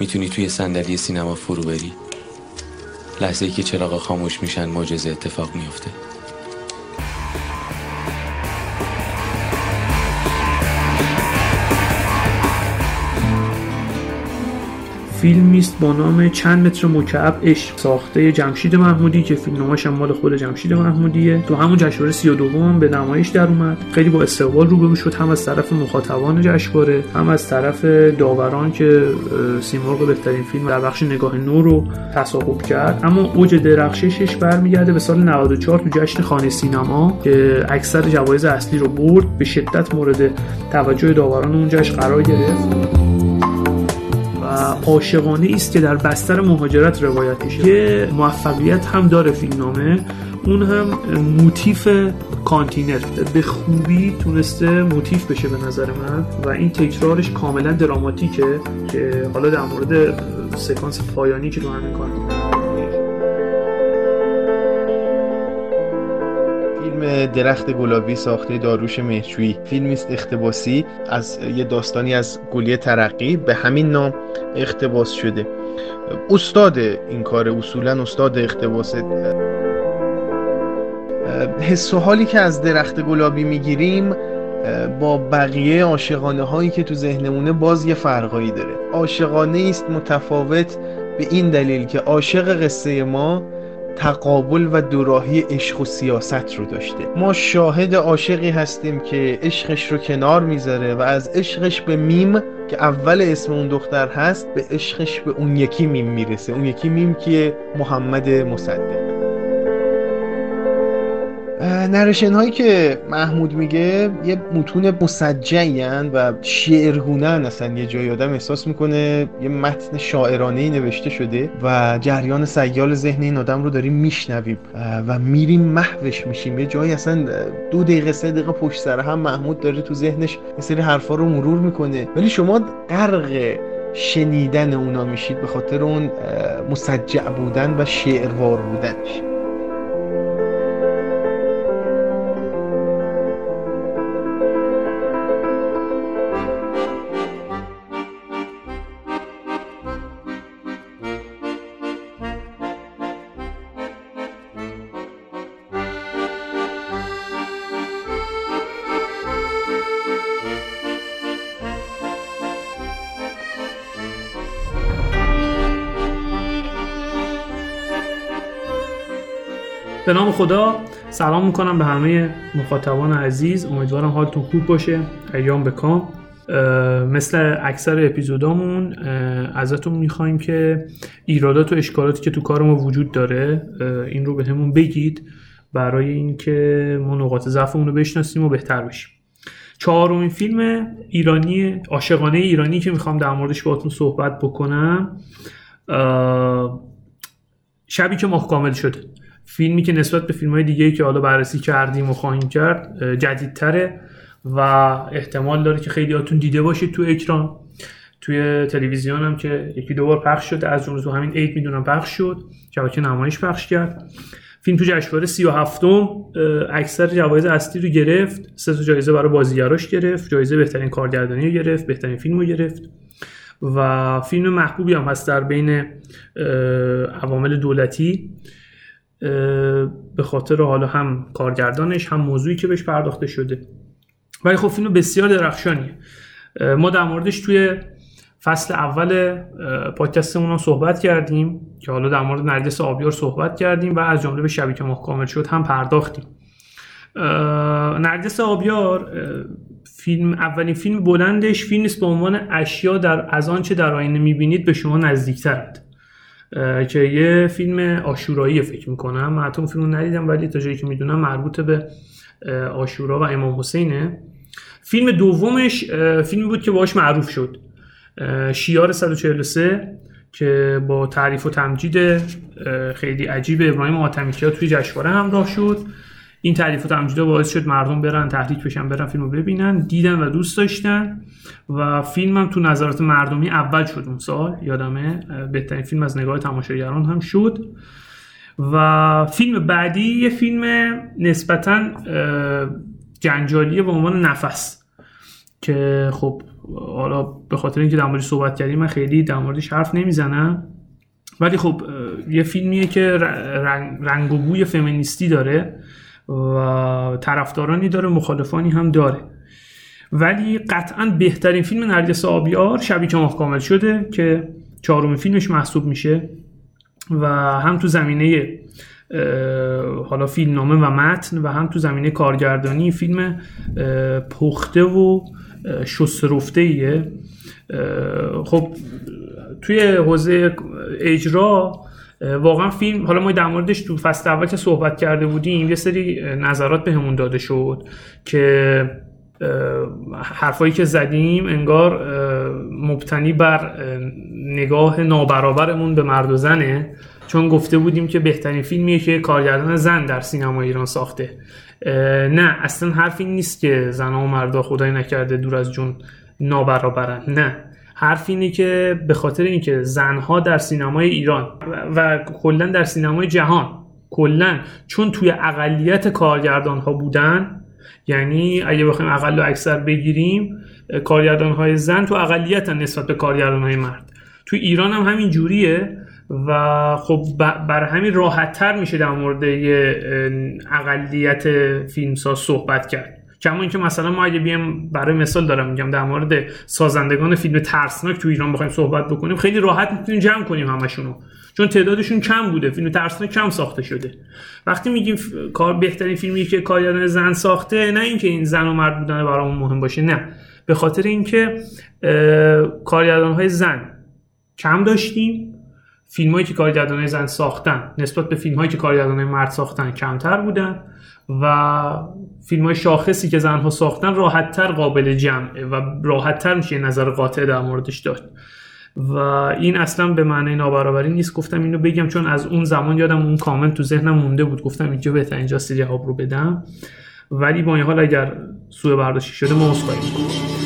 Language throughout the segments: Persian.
می‌تونی توی صندلی سینما فرو بری؟ لحظه ای که چراغ خاموش میشن معجزه اتفاق میفته فیلمی است با نام چند متر مکعب عشق ساخته جمشید محمودی که فیلمنامه‌ش مال خود جمشید محمودیه. تو همون جشنواره 32 هم به نمایش در اومد. خیلی با استقبال روبرو شد هم از طرف مخاطبان جشنواره هم از طرف داوران که سیمرغ بهترین فیلم در بخش نگاه نو رو تصاحب کرد. اما اوج درخششش برمیگرده به سال 94 تو جشن خانه سینما که اکثر جوایز اصلی رو برد. به شدت مورد توجه داوران اون جشن قرار گرفت. عاشقانه است که در بستر مهاجرت روایت میشه. یه موفقیت هم داره فیلمنامه. اون هم موتیف کانتینر. به خوبی تونسته موتیف بشه به نظر من و این تکرارش کاملا دراماتیکه که حالا در مورد سکانس پایانی که تو همین درخت گلابی ساخته داروش مهجویی. فیلمی است اختباسی از یه داستانی از گلیه ترقی به همین نام اختباس شده. استاد این کار اصولا استاد اختباس. حس و حالی که از درخت گلابی می‌گیریم با بقیه عاشقانه هایی که تو ذهنمونه باز یه فرقایی داره. عاشقانه است متفاوت به این دلیل که عاشق قصه ما تقابل و دوراهی عشق و سیاست رو داشته. ما شاهد عاشقی هستیم که عشقش رو کنار می‌ذاره و از عشقش به میم که اول اسم اون دختر هست به عشقش به اون یکی میم می‌رسه. اون یکی میم که محمد مصدق. نرشن هایی که محمود میگه یه متون مسجعی و شعرگونه اصلا. یه جایی آدم احساس می‌کنه یه متن شاعرانه نوشته شده و جریان سیال ذهن این آدم رو داریم میشنویم و میریم محوش میشیم. یه جایی اصلا دو دقیقه سه دقیقه پشت سر هم محمود داره تو ذهنش یه سری حرفا رو مرور می‌کنه. ولی شما غرق شنیدن اونا میشید به خاطر اون مسجع بودن و شعروار بودنش. نام خدا سلام می‌کنم به همه مخاطبان عزیز. امیدوارم حالتون خوب باشه ایام بکام مثل اکثر اپیزودامون ازتون می‌خوایم که ایرادات و اشکالاتی که تو کار ما وجود داره این رو به همون بگید برای اینکه ما نقاط ضعفمون رو بشناسیم و بهتر بشیم. چهارمین فیلم ایرانی عاشقانه ایرانی که می‌خوام در موردش باهاتون صحبت بکنم شبی که ماه کامل شده. فیلمی که نسبت به فیلم های دیگه که حالا بررسی کردیم و خواهیم کرد جدیدتره و احتمال داره که خیلی هاتون دیده باشید تو اکران. توی تلویزیون هم که یکی دو بار پخش شده از جمله تو همین عید می‌دونم پخش شد. شبکه نمایش پخش کرد. فیلم تو جشنواره 37 اکثر جوایز اصلی رو گرفت. سه تا جایزه برای بازیگراش گرفت. جایزه بهترین کارگردانی رو گرفت بهترین فیلم رو گرفت. و فیلم محبوبی هم هست در بین عوامل دولتی. به خاطر حالا هم کارگردانش هم موضوعی که بهش پرداخته شده. ولی خب فیلم بسیار درخشانیه. ما در موردش توی فصل اول پادکستمون صحبت کردیم که حالا در مورد نرگس آبیار صحبت کردیم و از جمله به شبی که کامل شد هم پرداختیم. نرگس آبیار فیلم اولین فیلم بلندش فیلم است به عنوان اشیا در از آنچه در آینه می‌بینید به شما نزدیکترند. که یه فیلم آشورایی فکر می‌کنم. من حتی فیلم ندیدم ولی تا جایی که می‌دونم مربوط به آشورا و امام حسینه. فیلم دومش فیلمی بود که باش معروف شد. شیار 143 که با تعریف و تمجید خیلی عجیب ابراهیم آتمیکیا توی جشنواره همراه شد. این تعریف و تمجیدا باعث شد مردم برن تحریک بشن برن فیلمو ببینن. دیدن و دوست داشتن و فیلم هم تو نظرات مردمی اول شد اون سال. یادمه بهترین فیلم از نگاه تماشاگران هم شد. و فیلم بعدی یه فیلم نسبتا جنجالی به عنوان نفس که خب حالا به خاطر اینکه در موردش صحبت کردیم من خیلی در موردش حرف نمی‌زنم. ولی خب یه فیلمیه که رنگ و بوی فمینیستی داره. و طرفدارانی داره مخالفانی هم داره. ولی قطعا بهترین فیلم نرگس آبیار شبی که ماه کامل شده که چهارمین فیلمش محسوب میشه و هم تو زمینه حالا فیلمنامه و متن و هم تو زمینه کارگردانی فیلم پخته و شسترفته ایه خب توی حوزه اجرا واقعا فیلم حالا ما در موردش تو فصل اول که صحبت کرده بودیم یه سری نظرات بهمون داده شد که حرفایی که زدیم انگار مبتنی بر نگاه نابرابرمون به مرد و زنه. چون گفته بودیم که بهترین فیلمیه که کارگردان زن در سینما ایران ساخته. نه اصلا حرف این نیست که زن و مردا خدای نکرده دور از جون نابرابرن. نه. حرف اینه که به خاطر اینکه زنها در سینمای ایران و کلا در سینمای جهان کلا چون توی اقلیت کارگردان ها بودن یعنی اگه بخوایم اقل و اکثر بگیریم کارگردان های زن تو اقلیت نسبت به کارگردان های مرد. تو ایران هم همین جوریه و خب بر همین راحت تر میشه در مورد اقلیت فیلمساز صحبت کرد. کما اینکه مثلا ما اگه بیایم برای مثال دارم میگم در مورد سازندگان فیلم ترسناک تو ایران بخوایم صحبت بکنیم خیلی راحت می‌تونیم جمع کنیم همشونو. چون تعدادشون کم بوده فیلم ترسناک کم ساخته شده. وقتی میگیم کار بهترین فیلمی که کارگردان زن ساخته نه اینکه این زن و مرد بودن برامون مهم باشه نه. به خاطر اینکه کارگردان های زن کم داشتیم. فیلمایی که کارگردان زن ساختن نسبت به فیلم هایی که کارگردان مرد ساختن کمتر بودن و فیلم های شاخصی که زنها ساختن راحتتر قابل جمعه و راحتتر میشه نظر قاطع در موردش داشت. و این اصلا به معنی نابرابری نیست. گفتم اینو بگم چون از اون زمان یادم اون کامنت تو ذهنم مونده بود. گفتم اینجا بهتر اینجا جواب رو بدم. ولی با این حال اگر سوء برداشتی شده ما شبی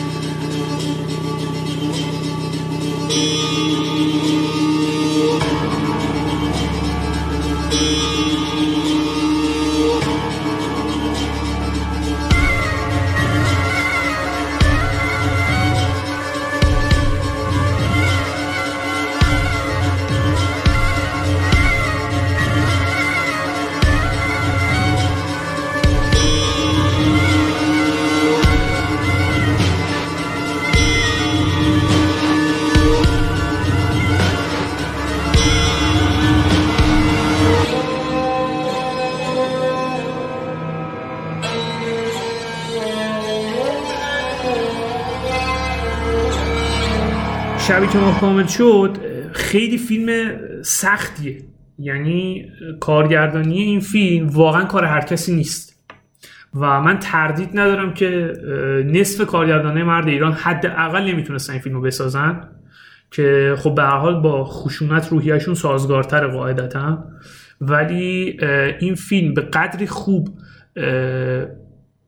کامل شد خیلی فیلم سختیه. یعنی کارگردانی این فیلم واقعا کار هر کسی نیست. و من تردید ندارم که نصف کارگردانه مرد ایران حداقل نمی‌تونستن این فیلم رو بسازن. که خب به هر حال با خشونت روحیشون سازگارتر قاعدتا. ولی این فیلم به قدری خوب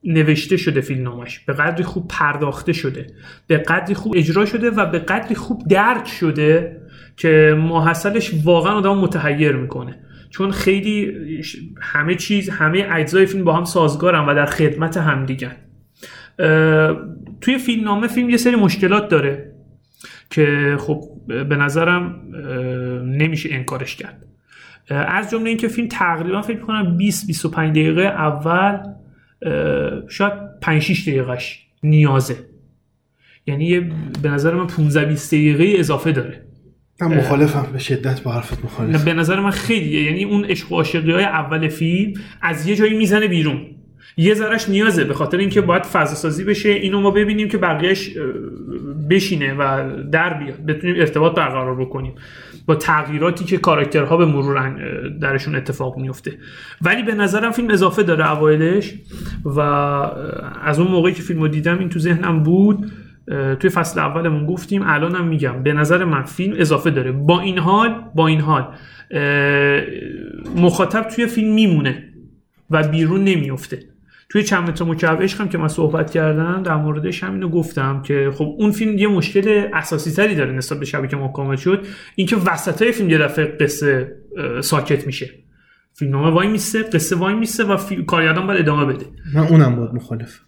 نوشته شده فیلم نامش. به قدری خوب پرداخته شده. به قدری خوب اجرا شده و به قدری خوب درک شده که ماحصلش واقعا آدم متحیر می‌کنه. چون خیلی همه چیز همه اجزای فیلم با هم سازگارن و در خدمت هم دیگن توی فیلم نامه فیلم یه سری مشکلات داره که خب به نظرم نمیشه انکارش کرد. از جمله اینکه فیلم تقریبا فکر کنم 20 25 دقیقه اول شاید 5 6 دقیقهش نیازه. یعنی به نظر من 15 20 دقیقه اضافه داره. من مخالفم به شدت با حرفت مخالفم. به نظر من خیلی یعنی اون عشق و عاشقی های اول فیلم از یه جایی می‌زنه بیرون. یه ذرش نیازه به خاطر اینکه باید فضا سازی بشه. اینو ما ببینیم که بقیهش بشینه و در بیاد. بتونیم ارتباط برقرار بکنیم. با تغییراتی که کاراکترها به مرور درشون اتفاق میفته ولی به نظرم فیلم اضافه داره اوایلش و از اون موقعی که فیلمو دیدم این تو ذهنم بود توی فصل اولمون گفتیم الانم میگم به نظر من فیلم اضافه داره. با این حال با این حال مخاطب توی فیلم میمونه و بیرون نمیفته توی چند متر مکعب عشق هم که من صحبت کردم در موردش همینو گفتم که خب اون فیلم یه مشکل اساسی تری داره نسبت به شبی که ما شد اینکه وسط های فیلم یه دفعه قصه ساکت میشه. فیلم نامه وای میسته قصه وای میسته و کارگردان باید ادامه بده. من اونم باید مخالف.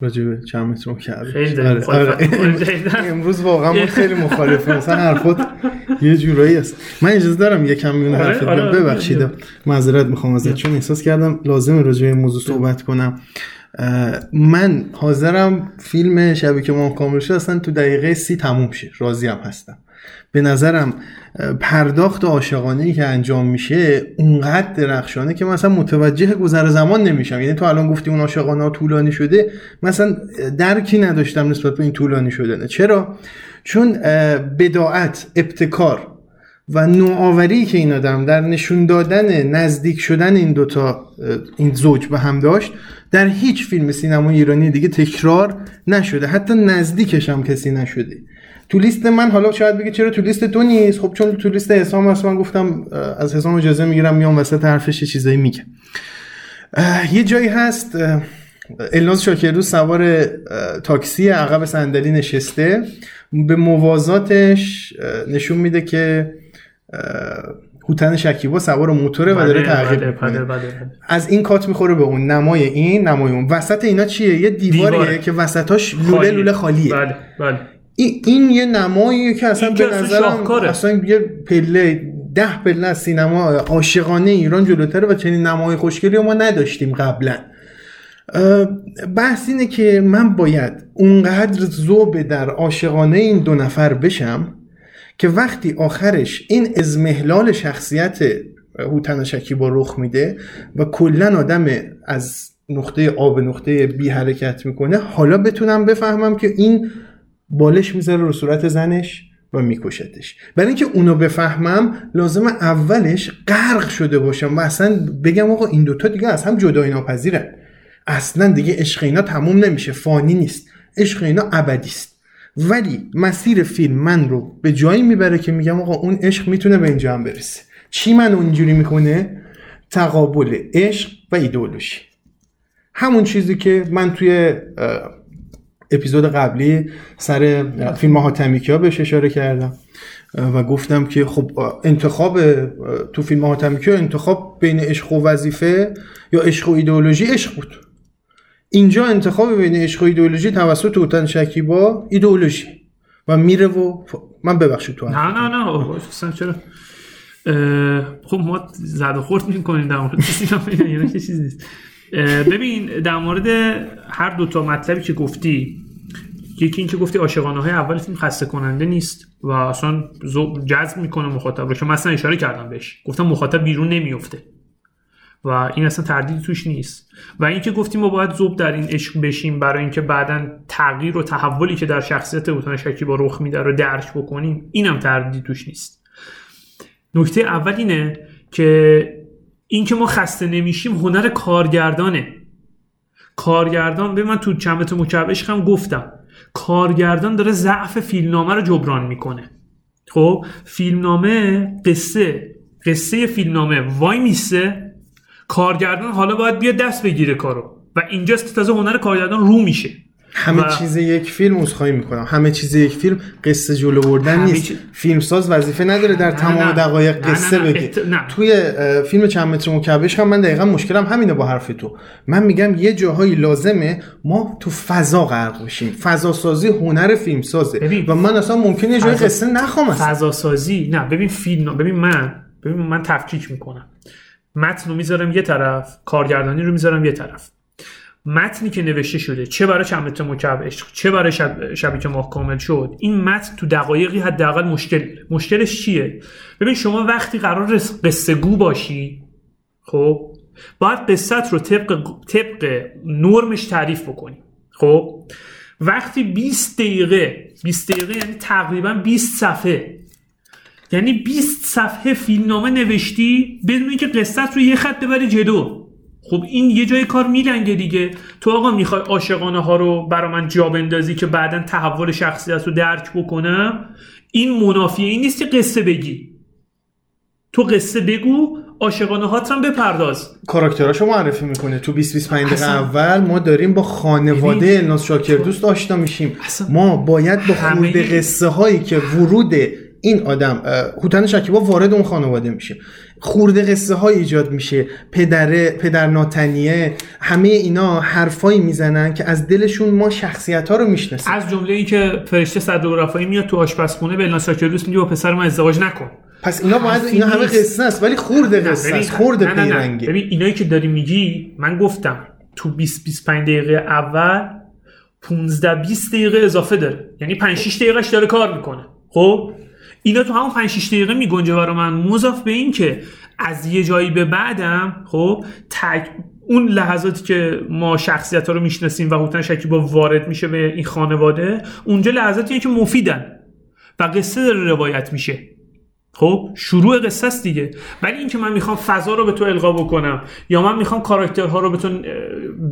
راجع به چند متر مکعب خیلی آره، داریم آره. امروز واقعا ما خیلی مخالفه مثلا حرفات یه جورایی است. من اجازه دارم یکم میونه آره، حرفت آره، آره. ببخشید. معذرت می‌خوام ازت چون احساس کردم لازم راجع به این موضوع صحبت کنم. من حاضرم فیلم شبی که ما کامل شد اصلا تو دقیقه سی تموم شه. راضی هم هستم. به نظرم پرداخت عاشقانه ای که انجام میشه اونقدر درخشانه که مثلا متوجه گذر زمان نمیشم. یعنی تو الان گفتی اون عاشقانه طولانی شده مثلا درکی نداشتم نسبت به این طولانی شدنه. چرا؟ چون بداعت ابتکار و نوآوری که این آدم در نشون دادن نزدیک شدن این دوتا این زوج به هم داشت در هیچ فیلم سینما ایرانی دیگه تکرار نشده. حتی نزدیکش هم کسی نشده. تو لیست من حالا شاید بگی چرا تو لیست تو نیست؟ خب چون تو لیست حسام هست من گفتم از حسام اجازه می‌گیرم میام وسط حرفش یه چیزایی میگه. یه جایی هست الناز شاکردوست سوار تاکسی عقب صندلی نشسته. به موازاتش نشون میده که هوتن شکیبا سوار موتوره و داره بله، تعقیب بله، بله،. از این کات می‌خوره به اون نمای این نمای اون. وسط اینا چیه؟ یه دیواریه دیواره. که وسطاش لوله خالیه. لوله خالیه. بله بله. این, یه نماییه که اصلا به نظرم. اصلا یه پله ده پله از سینما عاشقانه ایران جلوتره و چنین نمای خوشگلی ما نداشتیم قبلا بحث اینه که من باید اونقدر ذوب در عاشقانه این دو نفر بشم که وقتی آخرش این ازمهلال شخصیت هوتن شکیبا رخ میده و کلا آدم از نقطه آ به نقطه بی حرکت می‌کنه حالا بتونم بفهمم که این بالش می‌ذاره رو صورت زنش و میکشتش. برای اینکه اونو بفهمم لازم اولش غرق شده باشم و اصلا بگم آقا این دوتا دیگه از هم جدای ناپذیرن. اصلا دیگه عشق اینا تموم نمیشه فانی نیست. عشق اینا ابدی است. ولی مسیر فیلم من رو به جایی می‌بره که میگم آقا اون عشق می‌تونه به اینجا هم برسه. چی من اونجوری می‌کنه؟ تقابل عشق و ایدئولوژی. همون چیزی که من توی اپیزود قبلی سر فیلم حاتمی ها بهش اشاره کردم. و گفتم که خب انتخاب تو فیلم حاتمی ها انتخاب بین عشق و وظیفه یا عشق و ایدئولوژی عشق بود. اینجا انتخاب بین عشق و ایدئولوژی توسط اوتن شکیبا ایدئولوژی. و میره و من ببخشید تو نه. نه نه چرا؟ خب ما زد و خورد می‌کنیم در مورد چیزی نیست. اه، ببین در مورد هر دو تا مطلبی که گفتی یکی این که گفتی عاشقانه های اول فیلم خسته کننده نیست و اصلا جذب می‌کنه مخاطب رو که من اصلا اشاره کردم بهش. گفتم مخاطب بیرون نمیفته و این اصلا تردیدی توش نیست. و اینکه گفتیم ما باید زوب در این عشق بشیم برای اینکه بعدا تغییر و تحولی که در شخصیت اوتان شکیبا رخ میده رو درک بکنیم اینم تردیدی توش نیست. نکته اول اینه که اینکه ما خسته نمیشیم هنر کارگردانه. کارگردان به من تو چمت مکعب عشقم گفتم. کارگردان داره ضعف فیلمنامه رو جبران می‌کنه. خب فیلمنامه قصه قصه فیلمنامه وای میسه. کارگردان حالا باید بیاد دست بگیره کارو. و اینجاست تازه هنر کارگردان رو میشه. همه و- چیز یک فیلم عذرخواهی می‌کنم همه چیز یک فیلم قصه جلو بردن نیست چیز- فیلمساز وظیفه نداره در نه، تمام نه. دقایق قصه نه. بگه ات-. توی فیلم چند متر مکعبش هم من دقیقا مشکلم همینه با حرف تو من میگم یه جاهایی لازمه ما تو فضا غرق بشیم فضا سازی هنر فیلم سازه ببین. و من اصلا ممکنه یه جای فضا- قصه نخوام اصلا فضا سازی نه ببین فیلم ببین من ببین من تفکیک می‌کنم متن رو می‌ذارم یه طرف کارگردانی رو می‌ذارم یه طرف متنی که نوشته شده چه برای چند متر مکعب عشق چه برای شب که ماه کامل شد این متن تو دقایقی حداقل مشکل. مشکلش چیه ببین شما وقتی قرار قصه گو باشی خب باید قصت رو طبق طبق نرمش تعریف بکنی خب وقتی 20 دقیقه 20 دقیقه یعنی تقریبا 20 صفحه یعنی 20 صفحه فیلمنامه نوشتی بدون اینکه قصت رو یه خط ببری جلو خب این یه جای کار میلنگه دیگه. تو آقا می‌خوای عاشقانه ها رو برا من جا بندازی که بعدا تحول شخصیت رو درک بکنم این منافیه این نیست که قصه بگی. تو قصه بگو عاشقانه هات هم بپرداز. کاراکتراشو معرفی می‌کنه تو 20 25 دقیقه اول ما داریم با خانواده الناس شاکر دوست آشنا میشیم. ما باید با همه خورده قصه هایی که ورود این آدم هوتن شکیبا وارد اون خانواده میشه خورده قصه های ایجاد میشه. پدر پدر ناتنیه همه اینا حرفایی می‌زنن که از دلشون ما شخصیت ها رو می‌شناسیم از جمله ای که فرشته صدر میاد تو آشپزخونه به ساکروس میگه با پسر من ازدواج نکن. پس اینا باید اینا همه قصه است ولی خورده قصه است خورده پیرنگه. ببین اینایی که داری میگی من گفتم تو 20 25 دقیقه اول 15 20 دقیقه اضافه داره. یعنی 5 6 دقیقهش داره کار می‌کنه. خب؟ اینا تو همون 5 6 دقیقه میگنجه برای من. مضاف به این که از یه جایی به بعدم خب تک اون لحظاتی که ما شخصیت ها رو می‌شناسیم و هوتن شکیبا وارد میشه به این خانواده اونجا لحظاتی که مفیدن و قصه داره روایت میشه. خب شروع قصه است دیگه. ولی اینکه من می‌خوام فضا رو به تو القا بکنم یا من می‌خوام کاراکترها رو به تو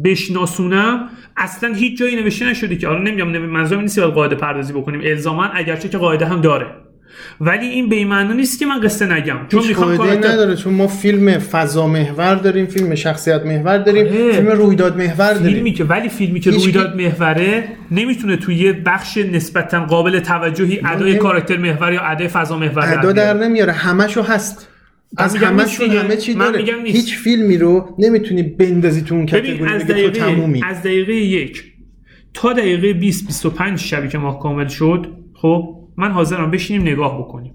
بشناسونم اصلا هیچ جایی نوشته نشده که حالا نمیگم منظورم نیست که قاعده پردازی بکنیم. الزاما اگرچه که قاعده هم داره. ولی این به این نیست که من قصه نگم. چون می‌خوام کاراکتر... نداره چون ما فیلم فضا محور داریم فیلم شخصیت محور داریم آره. فیلم رویداد محور داریم. فیلمی که ولی فیلمی که رویداد محوره نمی‌تونه توی یه بخش نسبتا قابل توجهی ادای کاراکتر محور یا ادای فضا محور ادا در نمیاره. همشو هست. از همشون همه چی داره. هیچ فیلمی رو نمی‌تونی بندازی تو اون کاتگوری از دقیقه از دقیقه یک. تا دقیقه 20 25 شبی که ما کامل شد خب من حاضرم بشینیم نگاه بکنیم.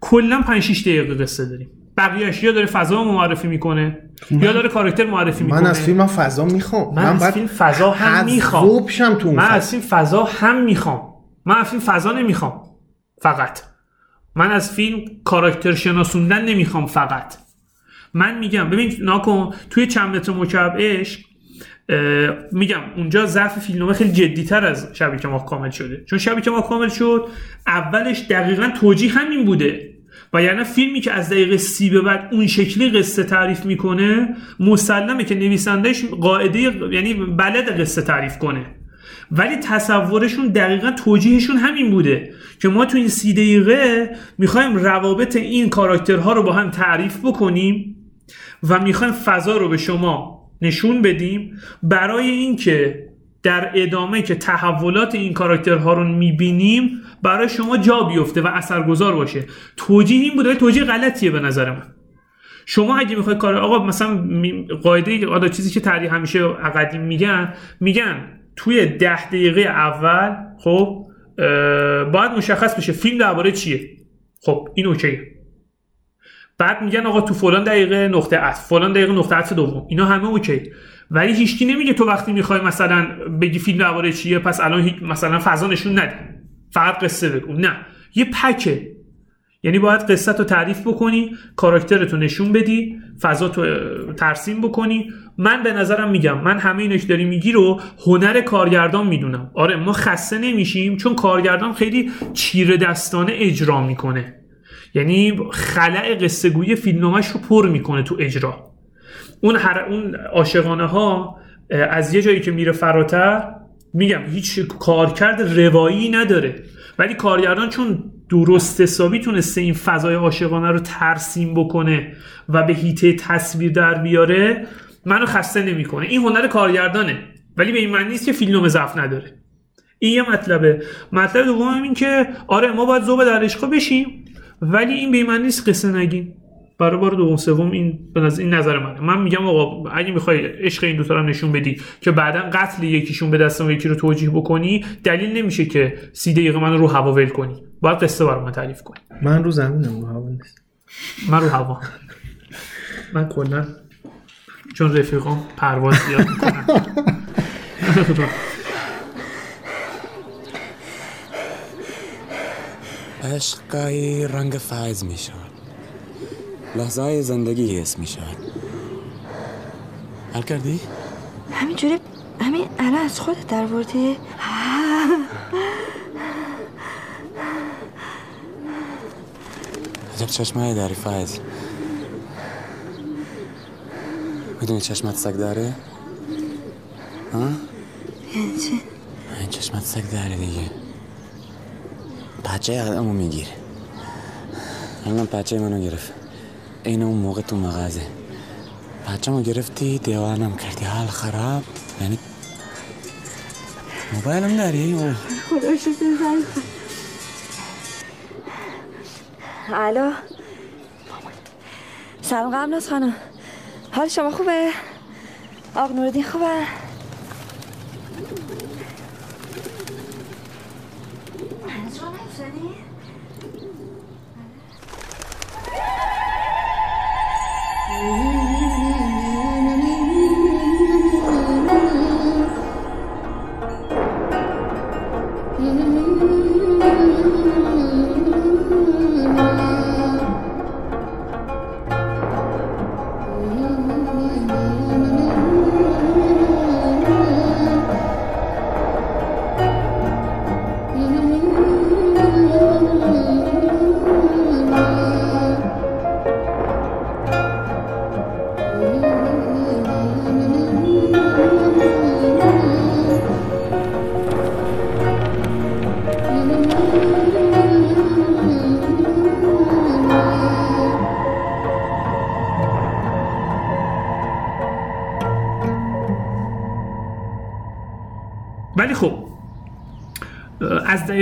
کلا 5 6 دقیقه قصه داریم. بقیه‌اش یا داره فضا معرفی می‌کنه یا داره کاراکتر معرفی می‌کنه من از فیلم فضا می‌خوام. من, من از فیلم فضا هم می‌خوام. تو من از فیلم فضا هم می‌خوام. من از فیلم فضا نمی‌خوام. فقط. من از فیلم کاراکتر شناسوندن نمی‌خوام فقط. من میگم ببین ناکن توی چند متر مکعب عشق میگم اونجا ضعف فیلمنامه خیلی جدیتر از شبی که ما کامل شده. چون شبی که ما کامل شد اولش دقیقا توجیه همین بوده. و یعنی فیلمی که از دقیقه سی به بعد اون شکلی قصه تعریف می‌کنه مسلمه که نویسندهش قاعده یعنی بلد قصه تعریف کنه. ولی تصورشون دقیقا توجیهشون همین بوده که ما تو این سی دقیقه می‌خوایم روابط این کاراکترها رو با هم تعریف بکنیم و می‌خوایم فضا رو به شما نشون بدیم برای اینکه در ادامه که تحولات این کاراکترها رو می‌بینیم برای شما جا بیفته و اثرگذار باشه. توجیه این بوده توجیه غلطیه به نظر من. شما اگه می‌خوای کار آقا مثلا قاعده آقا چیزی که تاریخ همیشه قدیم میگن میگن توی ده دقیقه اول خب باید مشخص بشه فیلم درباره چیه. خب این اوکیه. بعد میگن آقا تو فلان دقیقه نقطه عطف فلان دقیقه نقطه عطف دوم. اینا همه اوکی. ولی هیچکی نمیگه تو وقتی می‌خوای مثلا بگی فیلم درباره چیه پس الان مثلا فضا نشون نده. فقط قصه بگو. نه. یه پکه. یعنی باید قصه رو تعریف بکنی کاراکترتو نشون بدی فضا تو ترسیم بکنی. من به نظرم میگم من همه اینو که داری میگی رو هنر کارگردان می‌دونم. آره ما خسته نمیشیم چون کارگردان خیلی چیره دستانه اجرا می‌کنه. یعنی خلع قصه گویی فیلمنامه‌اش رو پر می‌کنه تو اجرا. اون هر اون عاشقانه ها از یه جایی که میره فراتر میگم هیچ کارکرد روایی نداره. ولی کارگردان چون درست حسابی تونسته این فضای عاشقانه رو ترسیم بکنه و به هیته تصویر در بیاره منو خسته نمی‌کنه. این هنر کارگردانه. ولی به این معنی نیست که فیلم ضعف نداره. این یه مطلبه. مطلب دوم این که آره ما باید ذوب در بشیم. ولی این به من نیست قصه نگین. برای بار دوم سوم این به نظر این نظر منه. من میگم آقا اگه می‌خوای عشق این دوتا رو نشون بدی که بعدا قتل یکیشون به دست یکی رو توجیه بکنی دلیل نمیشه که سی دقیقه من رو هوا ول کنی. باید قصه برای من تعریف کنی. من رو زمینم رو هوا نیست. من رو هوا. من کلا. چون رفیقام پرواز زیاد می‌کنن. عشق گاهی رنگ فایز می شود لحظه های زندگی حس می شود حل کردی؟ همینجوری همین الان از خودت در بردی؟ عجب چشمه داری فایز می‌دونی چشمت سگ داره؟ ها؟ یعنی چی؟ این چشمت سگ داره دیگه پچه آدمو می‌گیره الان پچه منو گرفت. این اون موقع تو مغازه. پچه ما گرفتی دیوانم کردی. حال خراب. یعنی موبایلم داری؟ خدا شکر زنگ سلام قبل خانم. حال شما خوبه؟ آق نوردین خوبه؟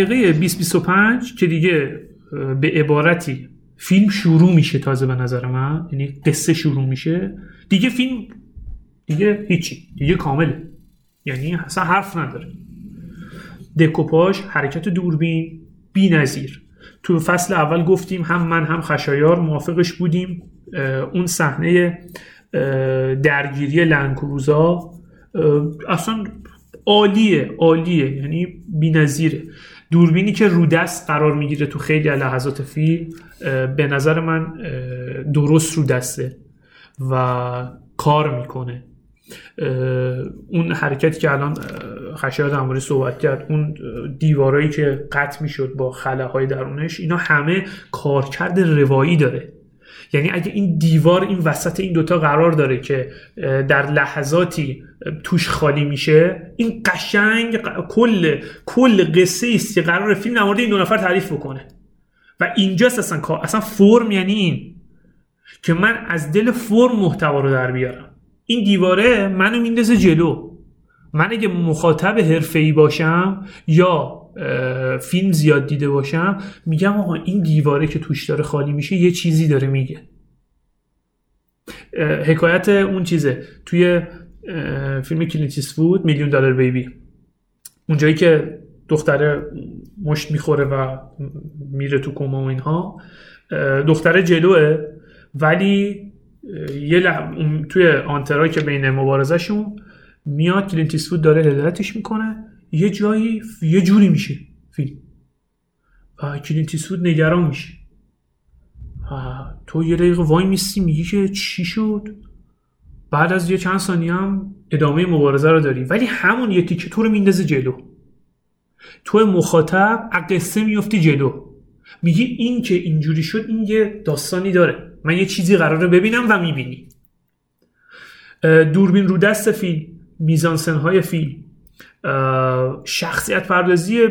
دقیقه 2025 که دیگه به عبارتی فیلم شروع میشه تازه به نظر من یعنی قصه شروع میشه. دیگه فیلم دیگه هیچی دیگه کامله. یعنی اصلا حرف نداره. دکوپاژ حرکت دوربین بی نظیر تو فصل اول گفتیم هم من هم خشایار موافقش بودیم. اون صحنه درگیری لنکروزا اصلا عالیه عالیه. یعنی بی‌نظیره. دوربینی که رو دست قرار می‌گیره تو خیلی لحظات فیلم به نظر من درست رو دسته و کار می‌کنه. اون حرکتی که الان خشایار در صحبت کرد اون دیوارایی که قطع می‌شد با خلاهای درونش اینا همه کارکرد روایی داره. یعنی اگه این دیوار این وسط این دوتا قرار داره که در لحظاتی توش خالی میشه این قشنگ کل کل قصه است که قرار فیلم در این دو نفر تعریف بکنه. و اینجاست اصلا اصلا فرم یعنی این که من از دل فرم محتوا رو در بیارم. این دیواره منو میندازه جلو. من اگه مخاطب حرفه‌ای باشم یا فیلم زیاد دیده باشم میگم آقا این دیواره که توش داره خالی میشه یه چیزی داره میگه. حکایت اون چیزه. توی فیلم کلینت ایستوود Million Dollar Baby. اونجایی که دختره مشت می‌خوره و میره تو کما و اینها دختره جلوئه ولی یه لح... توی آنتراکت که بین مبارزشون میاد کلینت ایستوود داره هدایتش می‌کنه. یه جایی یه جوری میشه فیلم. و کلینت ایستوود نگران میشه و تو یه دقیقه وای میستی میگی که چی شد؟ بعد از یه چند ثانیه هم ادامه مبارزه رو داری. ولی همون یه تیکه تو رو میندازه جلو. تو مخاطب قصه میفتی جلو. میگی این که اینجوری شد این یه داستانی داره. من یه چیزی قراره ببینم و می‌بینی. دوربین رو دست فیلم میزانسن های فیلم. شخصیت پردازی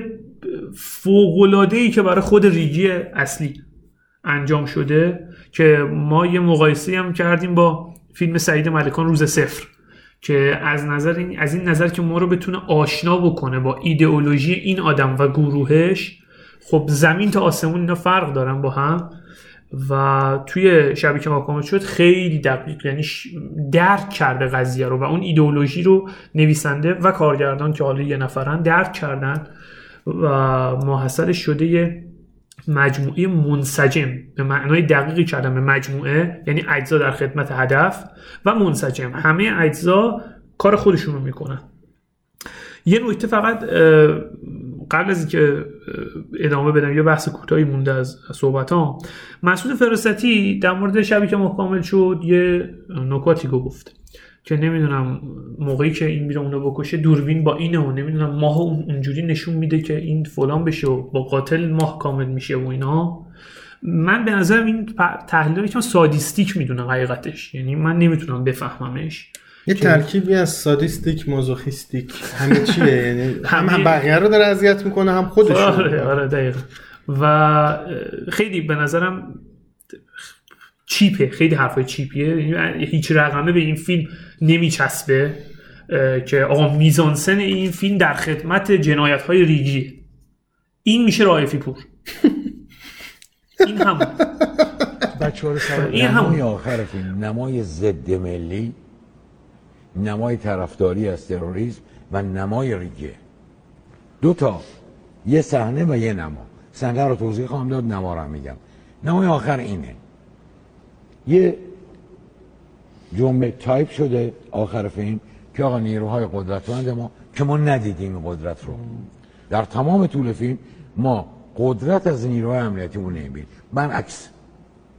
فوقلاده که برای خود ریگی اصلی انجام شده که ما یه مقایسه هم کردیم با فیلم سعید ملکان روز صفر که از نظر این از این نظر که ما رو بتونه آشنا بکنه با ایدئولوژی این آدم و گروهش خب زمین تا آسمون اینا فرق دارن با هم. و توی شبی که شد خیلی دقیق یعنی درک کرده قضیه رو و اون ایدئولوژی رو نویسنده و کارگردان که حالا یه نفرن درک کردن و محصلش شده یه مجموعه منسجم به معنای دقیقی کردن مجموعه یعنی اجزا در خدمت هدف و منسجم. همه اجزا کار خودشون رو می‌کنن. یه نکته فقط قبل از اینکه ادامه بدم یه بحث کوتاهی مونده از صحبت ها مسعود فراستی در مورد شبی که مکامل شد یه نکاتی گفت که نمی‌دونم موقعی که این میره اونو بکشه دوربین با اینه و نمی‌دونم ماه اونجوری نشون میده که این فلان بشه و با قاتل ماه کامل میشه و اینا. من به نظرم این تحلیل یکم سادیستیک می‌دونم حقیقتش. یعنی من نمی‌تونم بفهممش. یه ترکیبی از سادیستیک مازوخیستیک همه چیه؟ یعنی هم, هم بقیه رو داره اذیت می‌کنه هم خودش آره آره دقیقا. و خیلی به نظرم چیپه خیلی حرفای چیپیه. هیچ رقمه به این فیلم نمیچسبه که آقا میزانسن این فیلم در خدمت جنایت های ریگی این میشه رایفی پور. این همون. این هم نمای آخر فیلم نمای ضد ملی. نمای طرفداری از تروریسم و نمای ریگه. دو تا یه صحنه و یه نما. صحنه رو توضیح خواهم داد نما رو میگم. نمای آخر اینه. یه جمله تایپ شده آخر فیلم که آقا نیروهای قدرتمند ما که ما ندیدیم قدرت رو. در تمام طول فیلم ما قدرت از نیروهای امنیتیمون نمی‌بینیم. برعکس.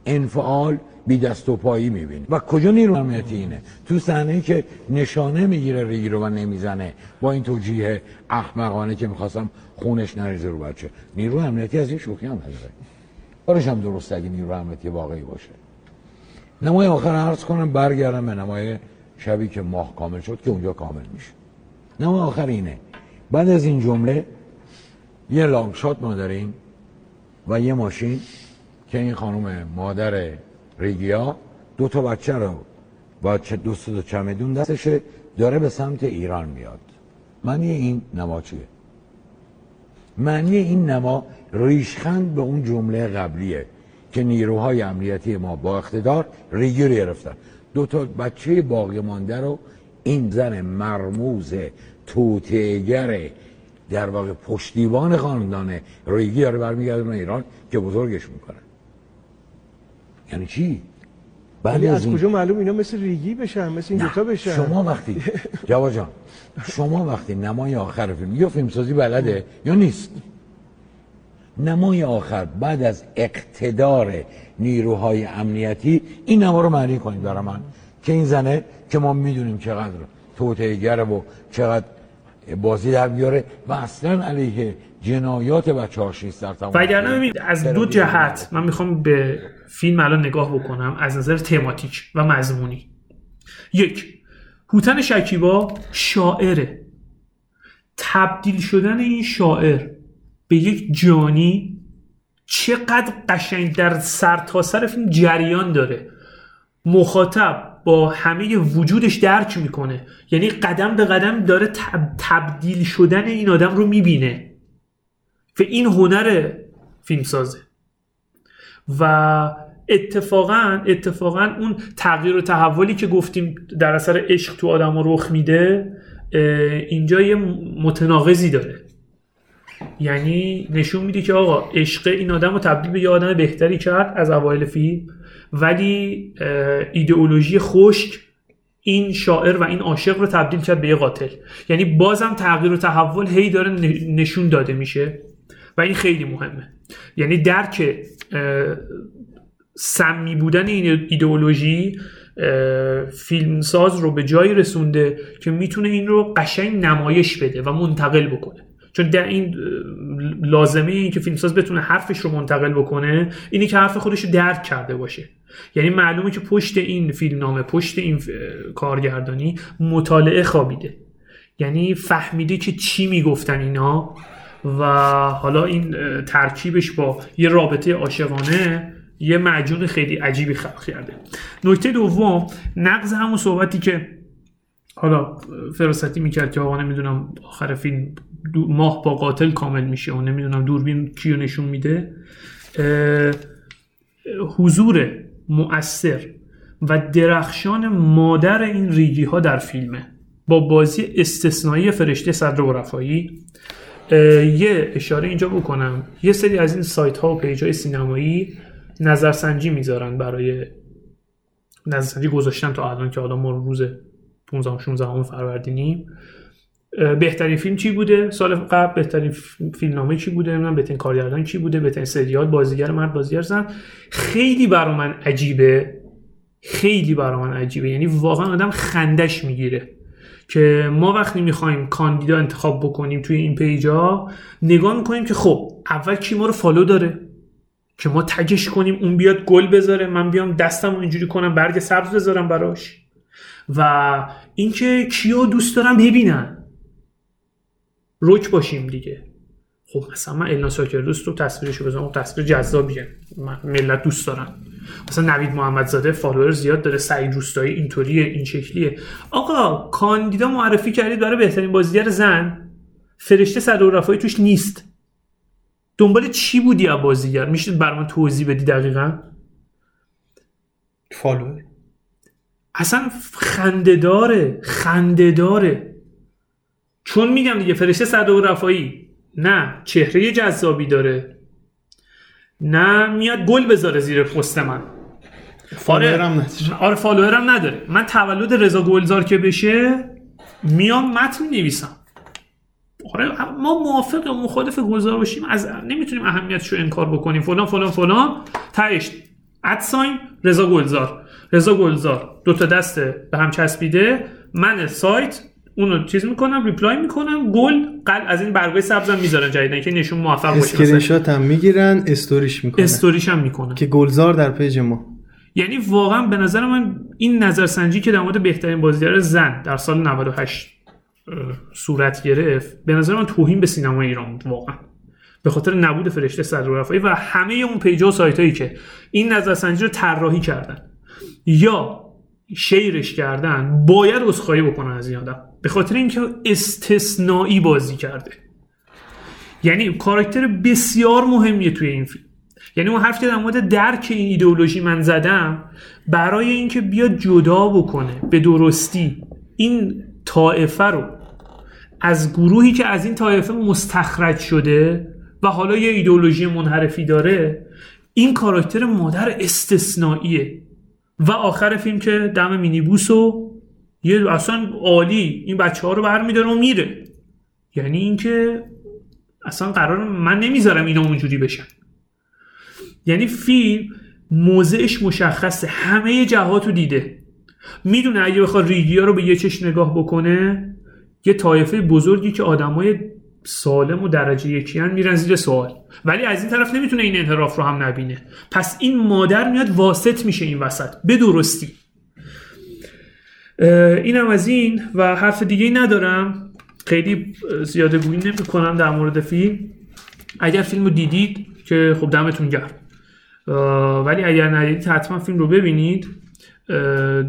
انفعال بی دست و پایی می‌بینی و کجا نیرو امنیتی اینه. تو صحنه که نشانه می‌گیره ریگی رو و نمی‌زنه با این توجیه احمقانه که می‌خواستم خونش نریزه رو بچه. نیرو امنیتی از این شوخی هم نداره. کارش هم درسته اگه نیرو امنیتی واقعی باشه. نمای آخر عرض کنم برگردم به نمای شبی که ماه کامل شد که اونجا کامل میشه. نمای آخر اینه. بعد از این جمله یه لانگ شات ما داریم و یه ماشین که این خانم مادر ریگیا دو تا بچه رو با چه دو تا چمدون دستشه داره به سمت ایران میاد. معنی این نما چیه؟ معنی این نما ریشخند به اون جمله قبلیه که نیروهای امنیتی ما با اقتدار ریگی رو گرفتن. دو تا بچه باقی مانده رو این زن مرموز توتیگر در واقع پشتیبان خاندان ریگی رو برمیگردونه ایران که بزرگش می‌کنه. یعنی چی؟ بعد ولی از از این کجا معلوم اینا مثل ریگی بشن مثل این دوتا بشن؟ شما وقتی جواد جان شما وقتی نمای آخر فیلم یا فیلمسازی بلده یا نیست. نمای آخر بعد از اقتدار نیروهای امنیتی این نما رو معنی کنید برای من. که این زنه که ما می‌دونیم چقدر توتیگره و چقدر بازی در بیاره و اصلا علیه جنایات بچه هاش در تمام وگرنه ببینید از دو. جهت من می‌خوام به فیلم الان نگاه بکنم از نظر تماتیک و مضمونی. یک هوتن شکیبا شاعره. تبدیل شدن این شاعر به یک جانی چقدر قشنگ در سرتاسر فیلم جریان داره. مخاطب با همه وجودش درک می‌کنه. یعنی قدم به قدم داره تب- تبدیل شدن این آدم رو می‌بینه. و این هنر فیلمسازه. و اتفاقا اتفاقا اون تغییر و تحولی که گفتیم در اثر عشق تو آدم رخ میده اینجا یه متناقضی داره. یعنی نشون میده که آقا عشق این آدم رو تبدیل به یه آدم بهتری کرد از اوایل فیلم ولی ایدئولوژی خشک این شاعر و این عاشق رو تبدیل کرد به یه قاتل. یعنی بازم تغییر و تحول هی داره نشون داده میشه. و این خیلی مهمه. یعنی درک سمی بودن این ایدئولوژی فیلمساز رو به جایی رسونده که می‌تونه این رو قشنگ نمایش بده و منتقل بکنه. چون در این لازمه این که فیلمساز بتونه حرفش رو منتقل بکنه اینی که حرف خودش رو درک کرده باشه. یعنی معلومه که پشت این فیلمنامه پشت این اه، کارگردانی مطالعه خوابیده. یعنی فهمیده که چی می‌گفتن اینا. و حالا این ترکیبش با یه رابطه عاشقانه یه معجون خیلی عجیبی خلق کرده. نکته دوم نقض همون صحبتی که حالا فراستی می‌کرد که آقا نمی‌دونم آخر فیلم ماه با قاتل کامل میشه و نمی‌دونم دوربین کیو نشون میده. حضور مؤثر و درخشان مادر این ریگی ها در فیلمه. با بازی استثنایی فرشته صدرعرفایی. یه اشاره اینجا بکنم. یه سری از این سایت ها و page های سینمایی نظرسنجی می‌ذارن برای نظرسنجی گذاشتن تا الان که حالا ما روز 15 16 فروردینیم. بهترین فیلم چی بوده؟ سال قبل بهترین فیلمنامه چی بوده؟ نمی‌دونم بهترین کارگردان چی بوده؟ بهترین سریال بازیگر مرد بازیگر زن. خیلی برا من عجیبه. خیلی برا من عجیبه. یعنی واقعا آدم خندش می‌گیره. که ما وقتی می‌خوایم کاندیدا انتخاب بکنیم توی این page ا نگاه می‌کنیم که خب اول کی ما رو follow داره؟ که ما tag ش کنیم اون بیاد گل بذاره من بیام دستم رو اینجوری کنم برگ سبز بذارم براش. و اینکه کیو دوست دارم ببینن. رک باشیم دیگه. خب مثلا من الناز شاکردوست رو تصویرشو بزنم اون تصویر جذابیه. ملت دوست دارن مثلا نوید محمدزاده follower زیاد داره سعید روستایی اینطوریه این شکلیه. آقا کاندیدا معرفی کردید برای بهترین بازیگر زن. فرشته صدرعرفایی توش نیست. دنبال چی بودی از بازیگر؟ میشه برای من توضیح بدی دقیقا؟ follower. اصلا خنده‌داره خنده‌داره چون میگم دیگه فرشته صدرعرفایی. نه چهره جذابی داره. نه میاد گل بذاره زیر پست من. follower هم نداره. آره follower هم نداره. من تولد رضا گلزار که بشه میام متن نویسم آره ما موافق یا مخالف گلزار باشیم. از نمی‌تونیم اهمیتش رو انکار بکنیم. فلان فلان فلان. تهش. at sign رضا گلزار. رضا گلزار دو تا دست به هم چسبیده. من سایت اونو چیز می‌کنم reply می‌کنم. گل قل از این برگای سبزم می‌ذارن جدیدن که نشون موفق باشه. screen. shot هم می‌گیرن استوریش می‌کنن. استوریش هم می‌کنم که گلزار در page ما. یعنی واقعا به نظر من این نظرسنجی که در مورد بهترین بازیگر زن در سال 98 اه، صورت گرفت به نظر من توهین به سینما ایران بود واقعا. به خاطر نبود فرشته صدر و همه اون page ا و سایت هایی که این نظرسنجی رو طراحی کردن یا شیرش کردن باید عذرخواهی بکنن از این آدم. به خاطر اینکه استثنایی بازی کرده. یعنی کاراکتر بسیار مهمیه توی این فیلم. یعنی اون حرفی که در مورد درک این ایدئولوژی من زدم برای اینکه بیاد جدا بکنه به درستی این طائفه رو از گروهی که از این طایفه مستخرج شده و حالا یه ایدئولوژی منحرفی داره این کاراکتر مادر استثنائیه. و آخر فیلم که دم مینیبوس و یه اصلا عالی. این بچه ها رو برمیداره و میره. یعنی اینکه اصلا قرار من نمی‌ذارم اینا اونجوری بشن. یعنی فیلم موضعش مشخصه. همه جهات رو دیده. می‌دونه اگه بخواد ریگیا رو به یه چش نگاه بکنه یه طایفه بزرگی که آدمای سالم و درجه یکی هن میرن زیر سوال. ولی از این طرف نمی‌تونه این انحراف رو هم نبینه. پس این مادر میاد واسط میشه این وسط. به درستی اینم از این و حرف دیگه ندارم. خیلی زیاده گویی نمی کنم در مورد فیلم. اگر فیلم رو دیدید که خب دمتون گرم. ولی اگر ندیدید حتما فیلم رو ببینید.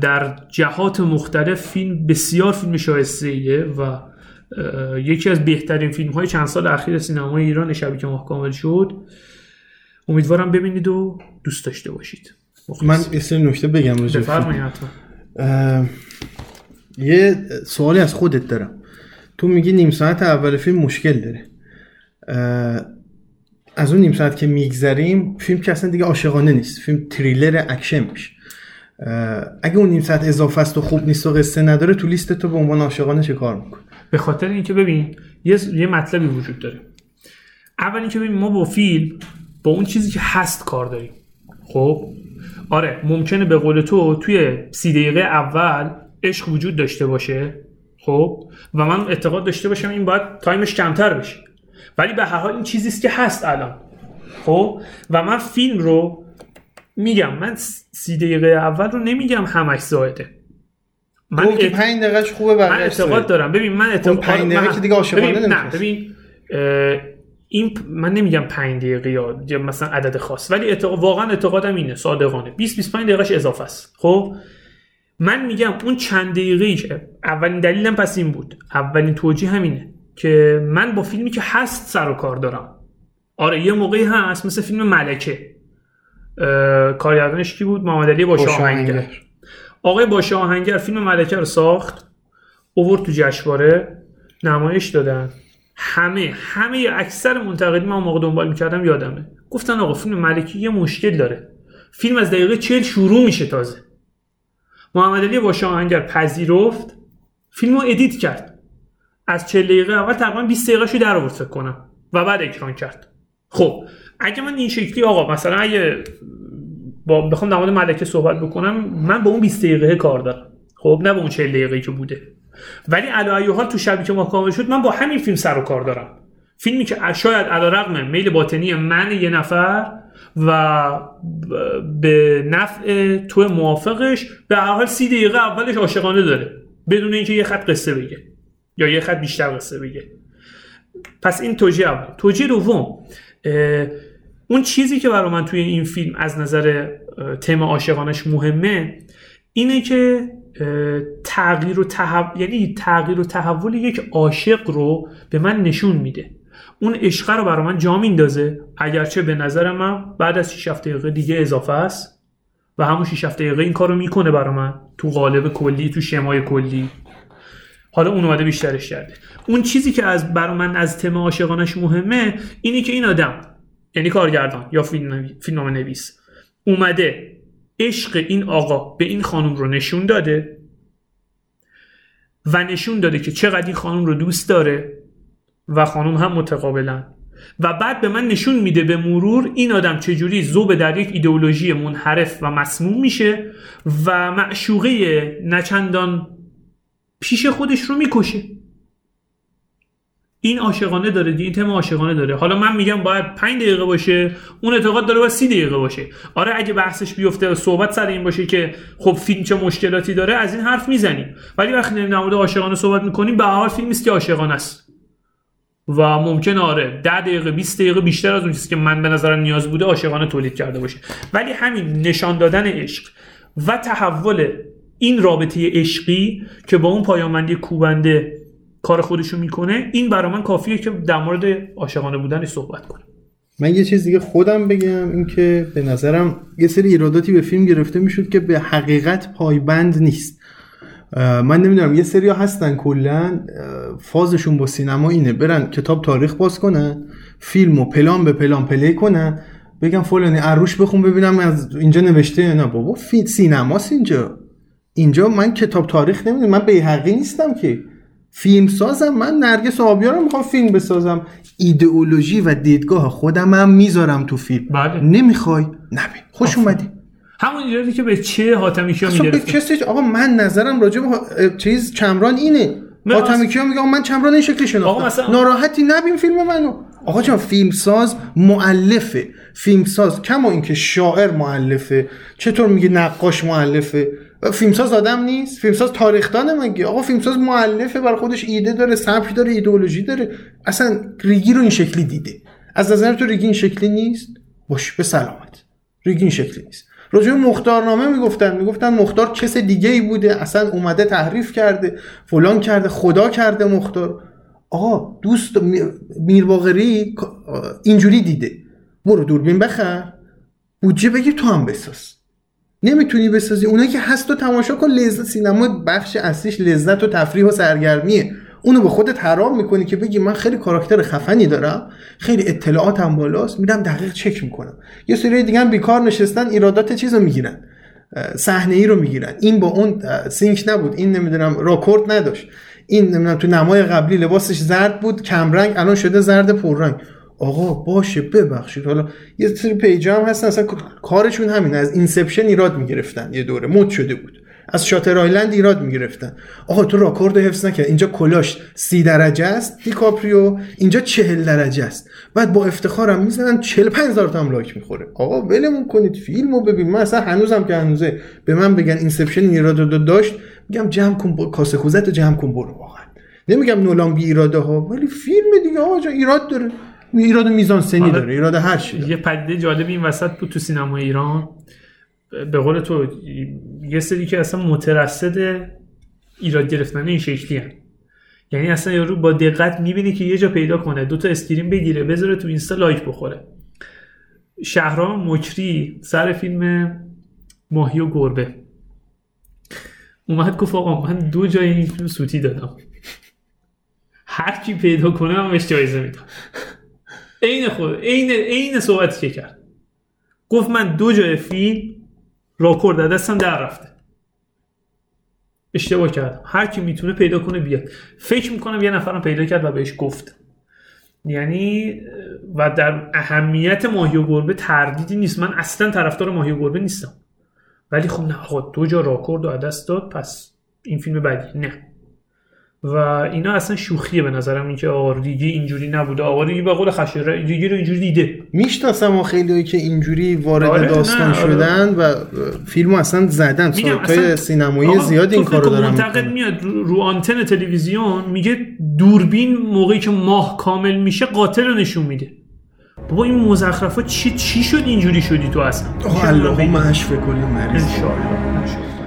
در جهات مختلف فیلم بسیار فیلم شایسته ایه و یکی از بهترین فیلم های چند سال اخیر سینمای ایران شبی که ماه کامل شد. امیدوارم ببینید و دوست داشته باشید. من یه سری نکته بگم راجع یه سوالی از خودت دارم. تو میگی نیم ساعت اول فیلم مشکل داره. از اون نیم ساعت که میگذریم فیلم که اصلا دیگه عاشقانه نیست. فیلم تریلر اکشن میشه. اگه اون نیم ساعت اضافه است و خوب نیست و قصه نداره تو لیست تو به عنوان عاشقانه چه کار میکن به خاطر اینکه ببین یه یه مطلبی وجود داره. اول اینکه ببین ما با فیلم با اون چیزی که هست کار داریم. خب؟ آره ممکنه به قول تو توی سی دقیقه اول عشق وجود داشته باشه خب؟ و من اعتقاد داشته باشم این باید time ش کمتر بشه. ولی به هر حال این چیزی است که هست الان خب؟ و من فیلم رو میگم من سی دقیقه اول رو نمیگم همش زایده من اعت- پنج دقیقش خوبه من اعتقاد. دارم. ببین من اعتقاد اون پنج دقیقه من- که دیگه عاشقانه ببین نه. ببین اه، این پ- من نمیگم 5 دقیقه یا مثلا عدد خاص ولی اعتقاد واقعا اعتقادم اینه صادقانه. 20 25 دقیقش اضافه است. خب؟ من میگم اون چند دقیقه‌ایش اولین دلیلم پس این بود. اولین توجیه همینه که من با فیلمی که هست سر و کار دارم. آره یه موقعی هست مثل فیلم ملکه. اه، کارگردانش کی بود؟ محمد علی باشه آهنگر. آقای باشه آهنگر فیلم ملکه رو ساخت اوورد تو جشنواره نمایش دادن. همه همه اکثر منتقدین من موقع دنبال می‌کردم یادمه. گفتن آقا فیلم ملکی یه مشکل داره. فیلم از دقیقه 40 شروع میشه تازه. محمد علی آهنگر پذیرفت فیلم رو ادیت کرد. از 40 دقیقه اول تقریبا 20 دقیقه شو در آورد فکر کنم و بعد اکران کرد. خب اگه من این شکلی آقا مثلا اگه با بخوام در مورد ملکه صحبت بکنم من با اون 20 دقیقه کار دارم. خب نه با اون 40 دقیقه که بوده. ولی علی حال تو شبی که کامل شد من با همین فیلم سر و کار دارم. فیلمی که شاید علیرغم میل باطنی من یه نفر و به نفع تو موافقش به هر حال سی دقیقه اولش عاشقانه داره. بدون اینکه یه خط قصه بگه یا یه خط بیشتر قصه بگه. پس این توجیه اول. توجیه دوم اون چیزی که برای من توی این فیلم از نظر تم عاشقانش مهمه اینه که تغییر و تحول یعنی تغییر و تحول یک عاشق رو به من نشون میده. اون عشق رو برای من جا میندازه. اگرچه به نظر من بعد از 6 دقیقه دیگه اضافه است و همون 6 7 دقیقه این کارو می‌کنه برا من. تو قالب کلی تو شمای کلی. حالا اون اومده بیشترش کرده. اون چیزی که از برا من از تم عاشقانش مهمه اینی که این آدم یعنی کارگردان یا فیلم نویس اومده عشق این آقا به این خانم رو نشون داده و نشون داده که چقدر این خانم رو دوست داره و خانم هم متقابلا و بعد به من نشون میده به مرور این آدم چجوری زوب در یک ایدئولوژی منحرف و مسموم میشه و معشوقه نچندان پیش خودش رو می‌کشه. این عاشقانه داره این تم عاشقانه داره. حالا من میگم باید 5 دقیقه باشه اون اعتقاد داره باید 30 دقیقه باشه. آره اگه بحثش بیفته و صحبت سر این باشه که خب فیلم چه مشکلاتی داره از این حرف می‌زنیم. ولی وقتی در مورد عاشقانه صحبت می‌کنیم به هر فیلمی است که عاشقانه است. و ممکن آره 10 دقیقه 20 دقیقه بیشتر از اون چیزی که من به نظرم نیاز بوده عاشقانه تولید کرده باشه. ولی همین نشان دادن عشق و تحول این رابطه عشقی که با اون پایامندی کوبنده کار خودشو می‌کنه این برای من کافیه که در مورد عاشقانه بودنش صحبت کنم. من یه چیز دیگه خودم بگم اینکه به نظرم یه سری ایراداتی به فیلم گرفته می‌شد که به حقیقت پایبند نیست. من نمی‌دونم یه سری هستن کلا فازشون با سینما اینه برن کتاب تاریخ باز کنن فیلم و پلان به پلان پلی کنن بگم فلانی عروش بخون ببینم از اینجا نوشته نه. بابا فی سینماست اینجا. اینجا من کتاب تاریخ نمی‌دونم من به حقی نیستم که. فیلم سازم من نرگس آبیار رو می‌خوام فیلم بسازم. ایدئولوژی و دیدگاه خودم هم می‌ذارم تو فیلم. بله. نمی‌خوای؟ نبین. خوش اومدی. همون ایرادی که به چه حاتمی کیا می‌گرفت کسی آقا من نظرم راجع به چیز چمران اینه. حاتمی کیا میگه من چمران این شکلی شناختم. مثلا- ناراحتی نبین فیلم منو. آقا جان ساز مؤلفه. فیلم ساز کما اینکه شاعر مؤلفه. چطور میگه نقاش مؤلفه؟ فیلمساز آدم نیست. فیلمساز تاریخدانه مگه آقا فیلمساز مؤلفه برای خودش ایده داره سبک داره ایدئولوژی داره. اصلا ریگی رو این شکلی دیده. از نظر تو ریگی این شکلی نیست؟ باش به سلامت. ریگی این شکلی نیست. راجع مختارنامه می‌گفتن. می‌گفتن مختار کس دیگه ای بوده. اصلا اومده تحریف کرده. فلان کرده خدا کرده مختار. آقا دوست می- میر باقری اینجوری دیده. برو دوربین بخر. بودجه بگیر تو هم بساز. نمی‌تونی بسازی. اونایی که هست تو تماشا کن لذت سینما بخش اصلیش لذت و تفریح و سرگرمیه. اونو به خودت حرام می‌کنی که بگی من خیلی کاراکتر خفنی دارم. خیلی اطلاعاتم بالاست. میرم دقیق چک می‌کنم. یه سری دیگه بیکار نشستن ایرادات چیز رو می‌گیرن. صحنه ای رو می‌گیرن. این با اون sync نبود. این نمی‌دونم راکورد نداشت. این نمی‌دونم تو نمای قبلی لباسش زرد بود کمرنگ الان شده زرد پررنگ. آقا باشه ببخشید. حالا یه سری page ا هم هستن اصلا کارشون همین از Inception ایراد می‌گرفتن. یه دوره مد شده بود. از Shutter Island ایراد می‌گرفتن. آقا تو راکورد حفظ نکرد. اینجا کلاهش سی درجه است دیکاپریو. اینجا چهل درجه است. بعد با افتخارم می‌زنن 45 هزار تا هم like می‌خوره. آقا ولمون کنید. فیلمو ببین. من اصلا هنوزم که هنوزه به من بگن Inception این ایراد داشت میگم جمع کن با- کاسه کوزت جمع کن برو واقعا. نمیگم نولان بی ایراده ها ولی فیلم دیگه آقا ایراد داره. ایراد میزان سنی داره ایراد هر چی. یه پدیده جالب این وسط بود تو سینما ایران. به قول تو یه سری که اصلا مترصد ایراد گرفتن این شکلی هن. یعنی اصلا یارو با دقت می‌بینه که یه جا پیدا کنه دوتا screen بگیره بذاره تو Insta like بخوره. شهرام مکری سر فیلم ماهی و گربه. اومد گفت آقا من دو جای این فیلم سوتی دادم. هر کی پیدا کنه من بهش جایزه میدم. عین خود عین عین صحبتی که کرد. گفت من دو جای فیلم راکورد دستم در رفته. اشتباه کردم. هر کی می‌تونه پیدا کنه بیاد. فکر می‌کنم یه نفرم پیدا کرد و بهش گفت. یعنی و در اهمیت ماهی و گربه تردیدی نیست. من اصلا طرفدار ماهی و گربه نیستم. ولی خب نه آقا دو جا راکورد و دست داد پس این فیلم بدی. نه. و اینا اصلا شوخیه به نظرم این که آقا ریگی اینجوری نبوده. آقا ریگی به قول خشایار ریگی رو اینجوری دیده. می‌شناسم و خیلی که اینجوری وارد آره، داستان نه، آره. شدن و فیلمو اصلا زدن. میگم سایت های اصلا- سینمایی زیاد این کارو دارن منتقد. میاد رو, آنتن تلویزیون میگه دوربین موقعی که ماه کامل میشه قاتل رو نشون میده. بابا این مزخرفات چی چی شد اینجوری شدی تو اصلا؟ اللهم اشف کل مریض. انشاءالله.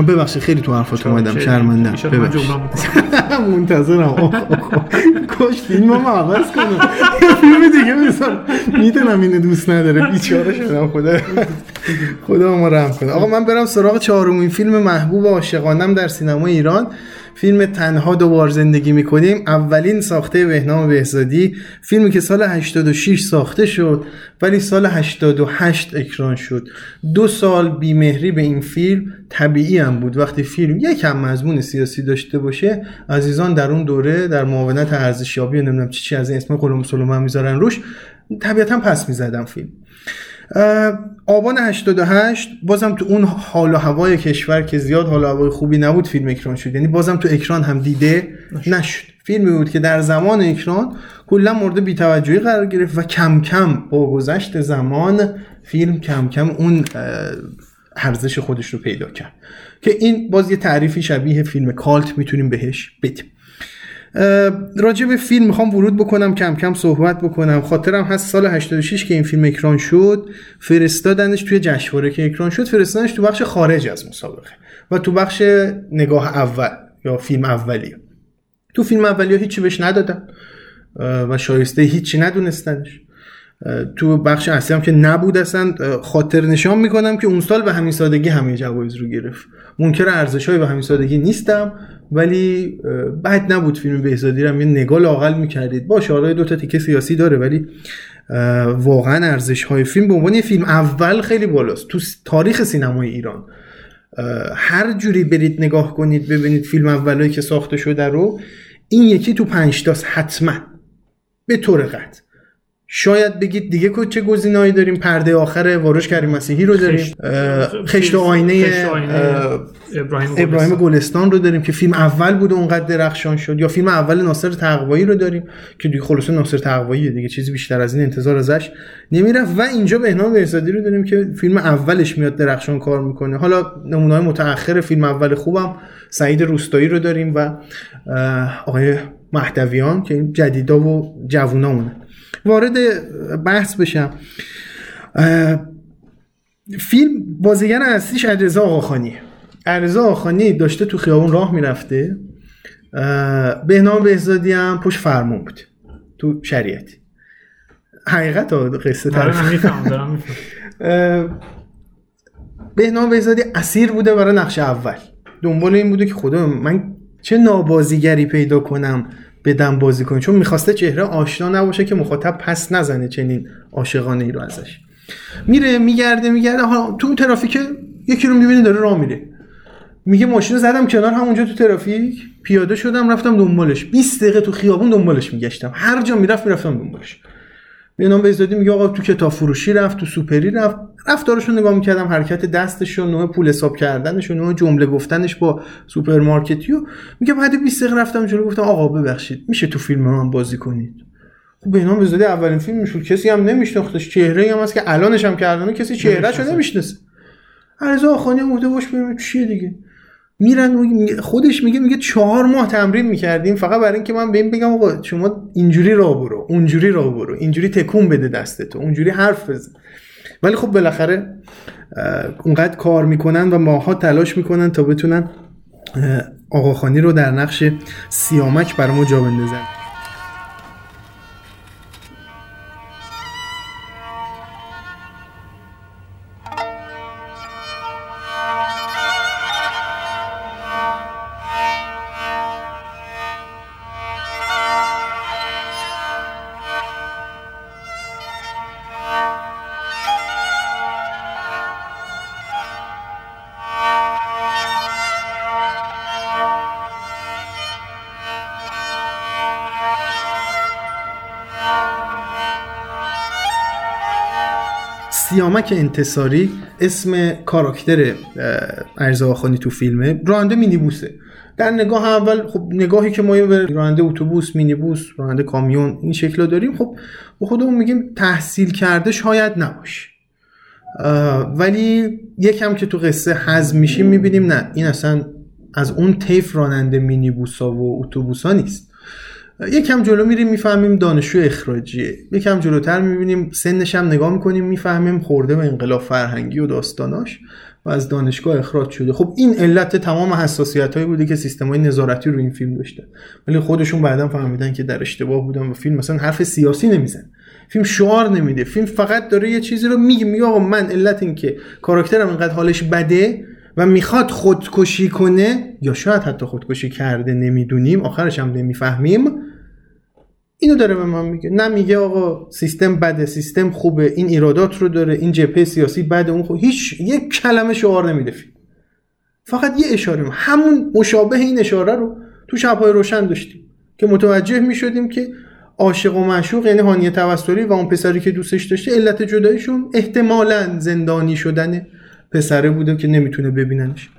نه ببخشید خیلی تو حرفات اومدم من ببخشید. منتظرم. فیلم هم عوض کنم. فیلم دیگه بسار می‌دونم اینو دوست نداره. بیچاره شدم. خدا خدا ما رحم کنه. آقا من برم سراغ چهارمین فیلم محبوب عاشقانم در سینما ایران. فیلم تنها دوبار زندگی می‌کنیم اولین ساخته بهنام بهزادی. فیلمی که سال 86 ساخته شد ولی سال 88 اکران شد. دو سال بیمهری به این فیلم طبیعی هم بود. وقتی فیلم یکم مضمون سیاسی داشته باشه عزیزان در اون دوره در معاونت ارزشیابی و نمی‌دونم چی چی از این اسم قلم سلومن می‌ذارن روش طبیعتا پس می‌زدم فیلم. آبان 88 بازم تو اون حال و هوای کشور که زیاد حال و هوای خوبی نبود فیلم اکران شد. یعنی بازم تو اکران هم دیده نشد. فیلمی بود که در زمان اکران کلا مورد بیتوجهی قرار گرفت و کم کم با گذشت زمان فیلم کم کم اون ارزش خودش رو پیدا کرد. که این باز یه تعریفی شبیه فیلم کالت می‌تونیم بهش بدیم. راجع به فیلم می‌خوام ورود بکنم کم کم صحبت بکنم. خاطرم هست سال 86 که این فیلم اکران شد فرستادنش توی جشنواره که اکران شد فرستادنش تو بخش خارج از مسابقه و تو بخش نگاه اول یا فیلم اولیه. تو فیلم اولیه هیچی بهش ندادن و شایسته هیچی ندونستنش. تو بخش اصلی هم که نبود اصلا خاطر نشان می‌کنم که اون سال به همین سادگی همه جوایز رو گرفت. منکر ارزش های به همین سادگی نیستم. ولی بد نبود فیلم بهزادی رو یه نگاه لاقل می‌کردید. باشه آره دو تا تیکه سیاسی داره ولی واقعا ارزش های فیلم به عنوان یه فیلم اول خیلی بالاست. تو تاریخ سینمای ایران هر جوری برید نگاه کنید ببینید فیلم اولایی که ساخته شده رو این یکی تو پنج تاست حتما. به طور قطع. شاید بگید دیگه چه گزینه‌ای داریم؟ پرده آخر واروش کریم مسیحی رو داریم. خشت- و آینه خشت آینه اه، ابراهیم ابراهیم گلستان. رو داریم که فیلم اول بوده اونقدر درخشان شد. یا فیلم اول ناصر تقوایی رو داریم که دیگه خلاصه ناصر تقوایی دیگه چیزی بیشتر از این انتظار ازش نمی‌رفت. و اینجا بهنام بهزادی رو داریم که فیلم اولش میاد درخشان کار می‌کنه. حالا نمونه های متأخر فیلم اول خوبم سعید روستایی رو داریم و آقای مهدویان که این جدیدا و جوونامونه وارد بحث بشم. فیلم بازیگر اصلیش علیرضا آقاخانیه علیرضا آقاخانی داشته تو خیابون راه می‌رفته. بهنام بهزادی هم پشت فرمون بود. تو شریعتی حقیقت قصه طرف می‌فهمم بهنام بهزادی اسیر بوده برای نقش اول. دنبال این بوده که خدا من چه نابازیگری پیدا کنم؟ بدم بازی کنم چون می‌خواسته چهره آشنا نباشه که مخاطب پس نزنه چنین عاشقانه ای رو ازش. میره میگرده میگرده. ها تو ترافیک یکی رو می‌بینه داره راه میره. میگه ماشین زدم کنار همونجا تو ترافیک. پیاده شدم رفتم دنبالش. 20 دقیقه تو خیابون دنبالش میگشتم. هر جا می‌رفت می‌رفتم دنبالش. بهنام میگه آقا تو کتاب فروشی رفت تو سوپری رفت. رفتارش رو نگاه می‌کردم حرکت دستش و نوع پول حساب کردنش و نوع جمله گفتنش با سوپرمارکتی و میگه بعد 20 دقیقه رفتم جلو گفتم آقا ببخشید میشه تو فیلم من بازی کنید؟ خب بهنام بهزادی اولین فیلمش بود کسی هم نمیشناختش. چهره هم هست که الانش هم کردن کسی چهرهشو نمی‌شناسه. علیرضا آقاخانی هم باش ببینیم چیه دیگه. میرن خودش میگه میگه چهار ماه تمرین می‌کردیم. فقط برای اینکه من به این بگم آقا شما اینجوری راه برو اونجوری راه برو. اینجوری تکون بده دستتو. اونجوری حرف بزن. ولی خب بالاخره اونقدر کار می‌کنن و ماها تلاش می‌کنن تا بتونن آقاخانی رو در نقش سیامک برای ما جا بندازن. سیامک انتصاری اسم کاراکتر ارزا آخانی تو فیلمه راننده مینیبوسه. در نگاه اول خب نگاهی که ما به راننده اتوبوس مینیبوس راننده کامیون این شکل داریم خب به خودمون میگیم تحصیل کرده شاید نباشه. اه، ولی یکم که تو قصه حزم میشیم می‌بینیم نه این اصلا از اون طیف راننده مینیبوس ها و اتوبوس ها نیست. یکم جلو میریم می‌فهمیم دانشجو اخراجیه. یکم جلوتر می‌بینیم سنش هم نگاه می‌کنیم می‌فهمیم خورده به انقلاب فرهنگی و داستاناش و از دانشگاه اخراج شده. خب این علت تمام حساسیت هایی بوده که سیستم های نظارتی رو این فیلم داشته ولی خودشون بعدا فهمیدن که در اشتباه بودن و فیلم مثلا حرف سیاسی نمیزن فیلم شعار نمیده. فیلم فقط داره یه چیزی رو میگه میگه آقا من علت این که کاراکترم اینقدر حالش بده و می‌خواد خودکشی کنه یا شاید حتی خودکشی کرده نمی‌دونیم آخرش هم نمی‌فهمیم. اینو داره به من میگه. نه میگه آقا سیستم بده سیستم خوبه این ایرادات رو داره این جبهه سیاسی بده اون خوب هیچ یک کلمه شعار نمیده. فیلم فقط یه اشاره. همون مشابه این اشاره رو تو شبهای روشن داشتیم که متوجه می‌شدیم که عاشق و معشوق یعنی هانیه توسلی و اون پسری که دوستش داشته علت جدایشون احتمالا زندانی شدن پسره بوده که نمی‌تونه ببیننش.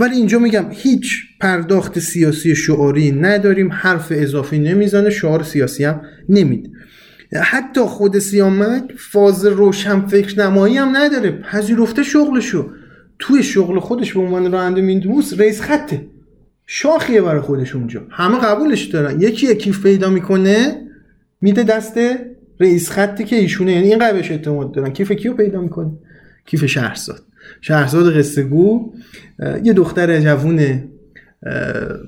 ولی اینجا میگم هیچ پرداخت سیاسی شعاری نداریم حرف اضافی نمی‌زنه شعار سیاسی هم نمید. حتی خود سیامک فاز روشن فکر نمایی هم نداره پذیرفته شغلشو. توی شغل خودش به عنوان راننده میندوس رئیس خطه. شاخیه برای خودش اونجا. همه قبولش دارن. یکی یکی پیدا می‌کنه میده دست رئیس خطی که ایشونه. یعنی این قبلش اعتماد دارن. کیف کیو پیدا می‌کنه؟ کیف شهرزاد. شهرزاد قصه گو یه دختر جوون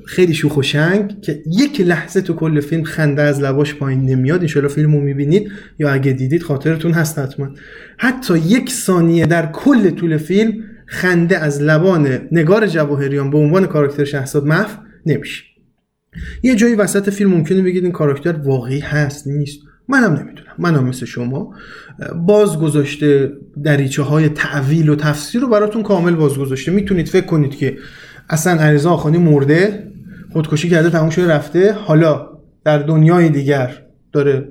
خیلی شوخ و شنگ که یک لحظه تو کل فیلم خنده از لباش پایین نمیاد. انشالله فیلم رو می‌بینید. یا اگه دیدید خاطرتون هست حتما. حتی یک ثانیه در کل طول فیلم خنده از لبان نگار جواهریان به عنوان کاراکتر شهرزاد محو نمیشه. یه جایی وسط فیلم ممکنه بگید این کاراکتر واقعی هست نیست. منم نمی‌دونم. منم مثل شما باز گذاشته دریچه های تعویل و تفسیر رو براتون کامل باز گذاشته می‌تونید فکر کنید که اصلا عریضا آخانی مرده خودکشی کرده تموم شده رفته. حالا در دنیای دیگر داره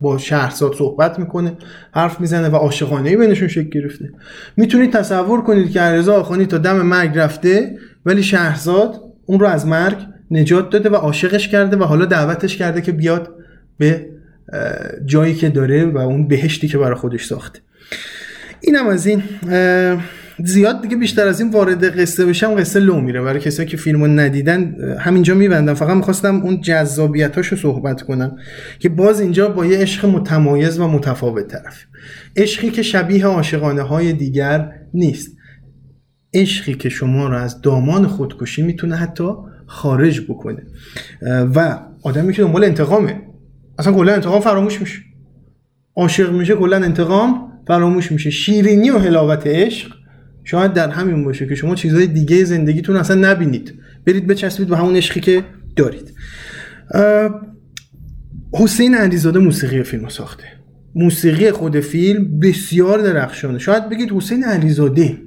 با شهرزاد صحبت می‌کنه حرف می‌زنه و عاشقانه بینشون شکل گرفته. می‌تونید تصور کنید که عریضا آخانی تا دم مرگ رفته ولی شهرزاد اون رو از مرگ نجات داده و عاشقش کرده و حالا دعوتش کرده که بیاد به جایی که داره و اون بهشتی که برای خودش ساخته اینم از این. زیاد دیگه بیشتر از این وارد قصه بشم قصه لو میره. برای کسایی که فیلمو ندیدن همینجا میبندم. فقط می‌خواستم اون جذابیتاشو صحبت کنم که باز اینجا با یه عشق متمایز و متفاوت طرف. عشقی که شبیه عاشقانه های دیگر نیست. عشقی که شما رو از دامان خودکشی می‌تونه حتی خارج بکنه. و آدمی که دنبال انتقامه. اصلا کلا انتقام فراموش میشه. عاشق میشه کلا انتقام فراموش میشه. شیرینی و حلاوت عشق شاید در همین باشه که شما چیزهای دیگه زندگیتون اصلا نبینید. برید بچسبید به همون عشقی که دارید. حسین علیزاده موسیقی فیلم ساخته. موسیقی خود فیلم بسیار درخشانه. شاید بگید حسین علیزاده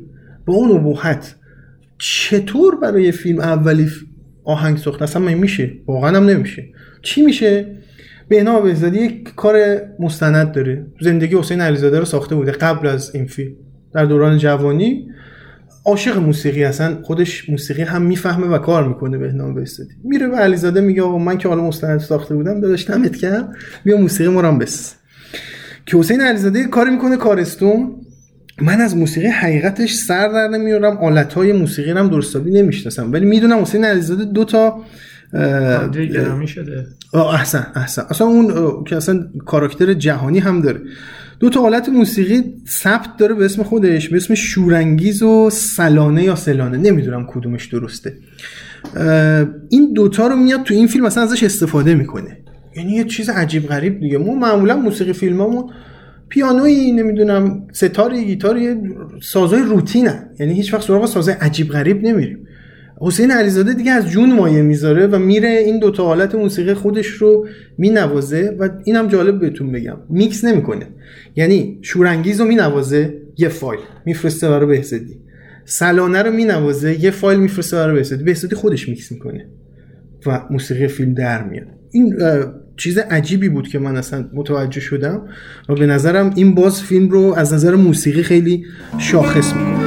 با اون ابهت چطور برای فیلم اولی آهنگ ساخته؟ اصلا میشه؟ واقعا هم نمیشه. چی میشه؟ بهنام بهزادی یک کار مستند داره. زندگی حسین علیزاده رو ساخته بوده قبل از این فیلم. در دوران جوانی عاشق موسیقی هستن. خودش موسیقی هم می‌فهمه و کار می‌کنه بهنام بهزادی میره به علیزاده میگه آقا من که حالا مستند ساخته بودم داداش دمت کرد بیا موسیقی مرام بس. که حسین علیزاده کاری می‌کنه کارستون من از موسیقی حقیقتش سر در نمیارم. آلت موسیقی هم درستابی نمی‌شناسم. ولی می‌دونم حسین علیزاده دو تا گرامی شده. احسن احسن. اصلا اون که اصلا کاراکتر جهانی هم داره. دو تا حالت موسیقی ثبت داره به اسم خودش به اسم شورانگیز و سلانه یا سلانه. نمی‌دونم کدومش درسته. این دوتا رو میاد تو این فیلم اصلا ازش استفاده می‌کنه. یعنی یه چیز عجیب غریب دیگه. ما معمولا موسیقی فیلمامون پیانویی نمی‌دونم ستاری گیتاری سازای روتینه. یعنی هیچ وقت سراغ سازای عجیب غریب نمیریم. حسین علیزاده دیگه از جون مایه می‌ذاره و میره این دوتا حالت موسیقی خودش رو مینوازه و اینم جالب بهتون بگم. میکس نمی‌کنه. یعنی شورانگیز رو مینوازه یه فایل میفرسته برای بهزادی. سلانه رو مینوازه یه فایل میفرسته برای بهزادی. بهزادی خودش میکس می‌کنه و موسیقی فیلم در میاد. این چیز عجیبی بود که من اصلا متوجه شدم و به نظرم این باز فیلم رو از نظر موسیقی خیلی شاخص می‌کنه.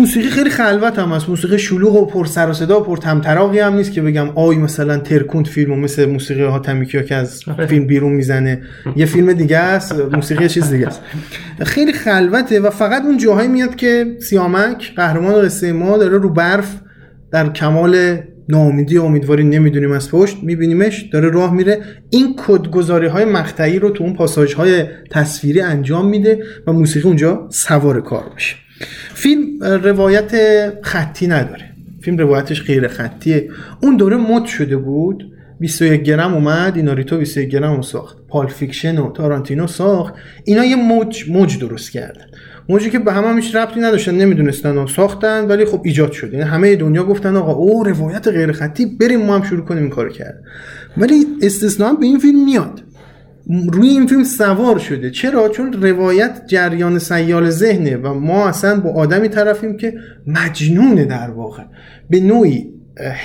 موسیقی خیلی خلوت هم هست. موسیقی شلوغ و پر سر و صدا و پر تمطراقی هم نیست که بگم آی مثلا ترکوند فیلمو مثل موسیقی حاتمی کیا که از آره. فیلم بیرون می‌زنه. یه فیلم دیگه است موسیقی چیز دیگه است. خیلی خلوته و فقط اون جاهایی میاد که سیامک قهرمان قصه ما داره رو برف در کمال ناامیدی امیدواری نمی‌دونیم از پشت میبینیمش داره راه میره. این کدگذاری های مقطعی رو تو اون پاساژ های تصویری انجام میده و موسیقی اونجا سوار کار میشه. فیلم روایت خطی نداره. فیلم روایتش غیر خطیه. اون دوره مد شده بود. 21 گرم اومد ایناریتو 21 گرم رو ساخت. Pulp Fiction و تارانتینو ساخت. اینا یه موج موج درست کردن موجی که به هم هیچ ربطی نداشتن نمی‌دونستن و ساختن ولی خب ایجاد شد. یعنی همه دنیا گفتن آقا او روایت غیر خطی بریم ما هم شروع کنیم این کارو کرد. ولی استثنا به این فیلم میاد. روی این فیلم سوار شده. چرا؟ چون روایت جریان سیال ذهنه و ما اصلا با آدمی طرفیم که مجنونه در واقع. به نوعی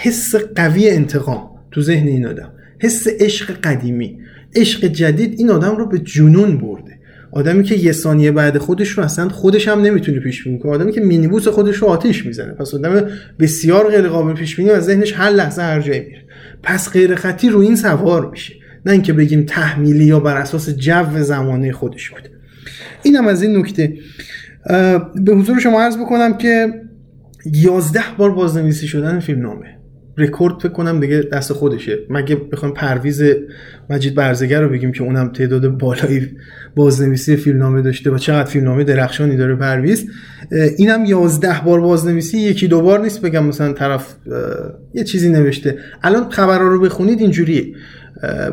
حس قوی انتقام تو ذهن این آدم. حس عشق قدیمی. عشق جدید این آدم رو به جنون برده. آدمی که یه ثانیه بعد خودش رو اصلا خودش هم نمی‌تونه پیش بینی کنه. آدمی که مینیبوس خودش رو آتیش می‌زنه. پس آدم بسیار غیر قابل پیش بینی و ذهنش هر لحظه هر جایی میره. پس غیر خطی رو این سوار میشه. نه اینکه بگیم تحمیلی یا بر اساس جو زمانه خودش بوده. اینم از این نکته. به حضور شما عرض بکنم که 11 بار بازنویسی شدن فیلم نامه. رکورد فکر کنم دیگه دست خودشه. مگه بخوام پرویز مجید برزگر رو بگیم که اونم تعداد بالایی بازنویسی فیلمنامه داشته و چقدر فیلمنامه درخشانی داره پرویز؟ اینم 11 بار بازنویسی یکی دو بار نیست بگم مثلا طرف یه چیزی نوشته. الان خبرها رو بخونید اینجوریه.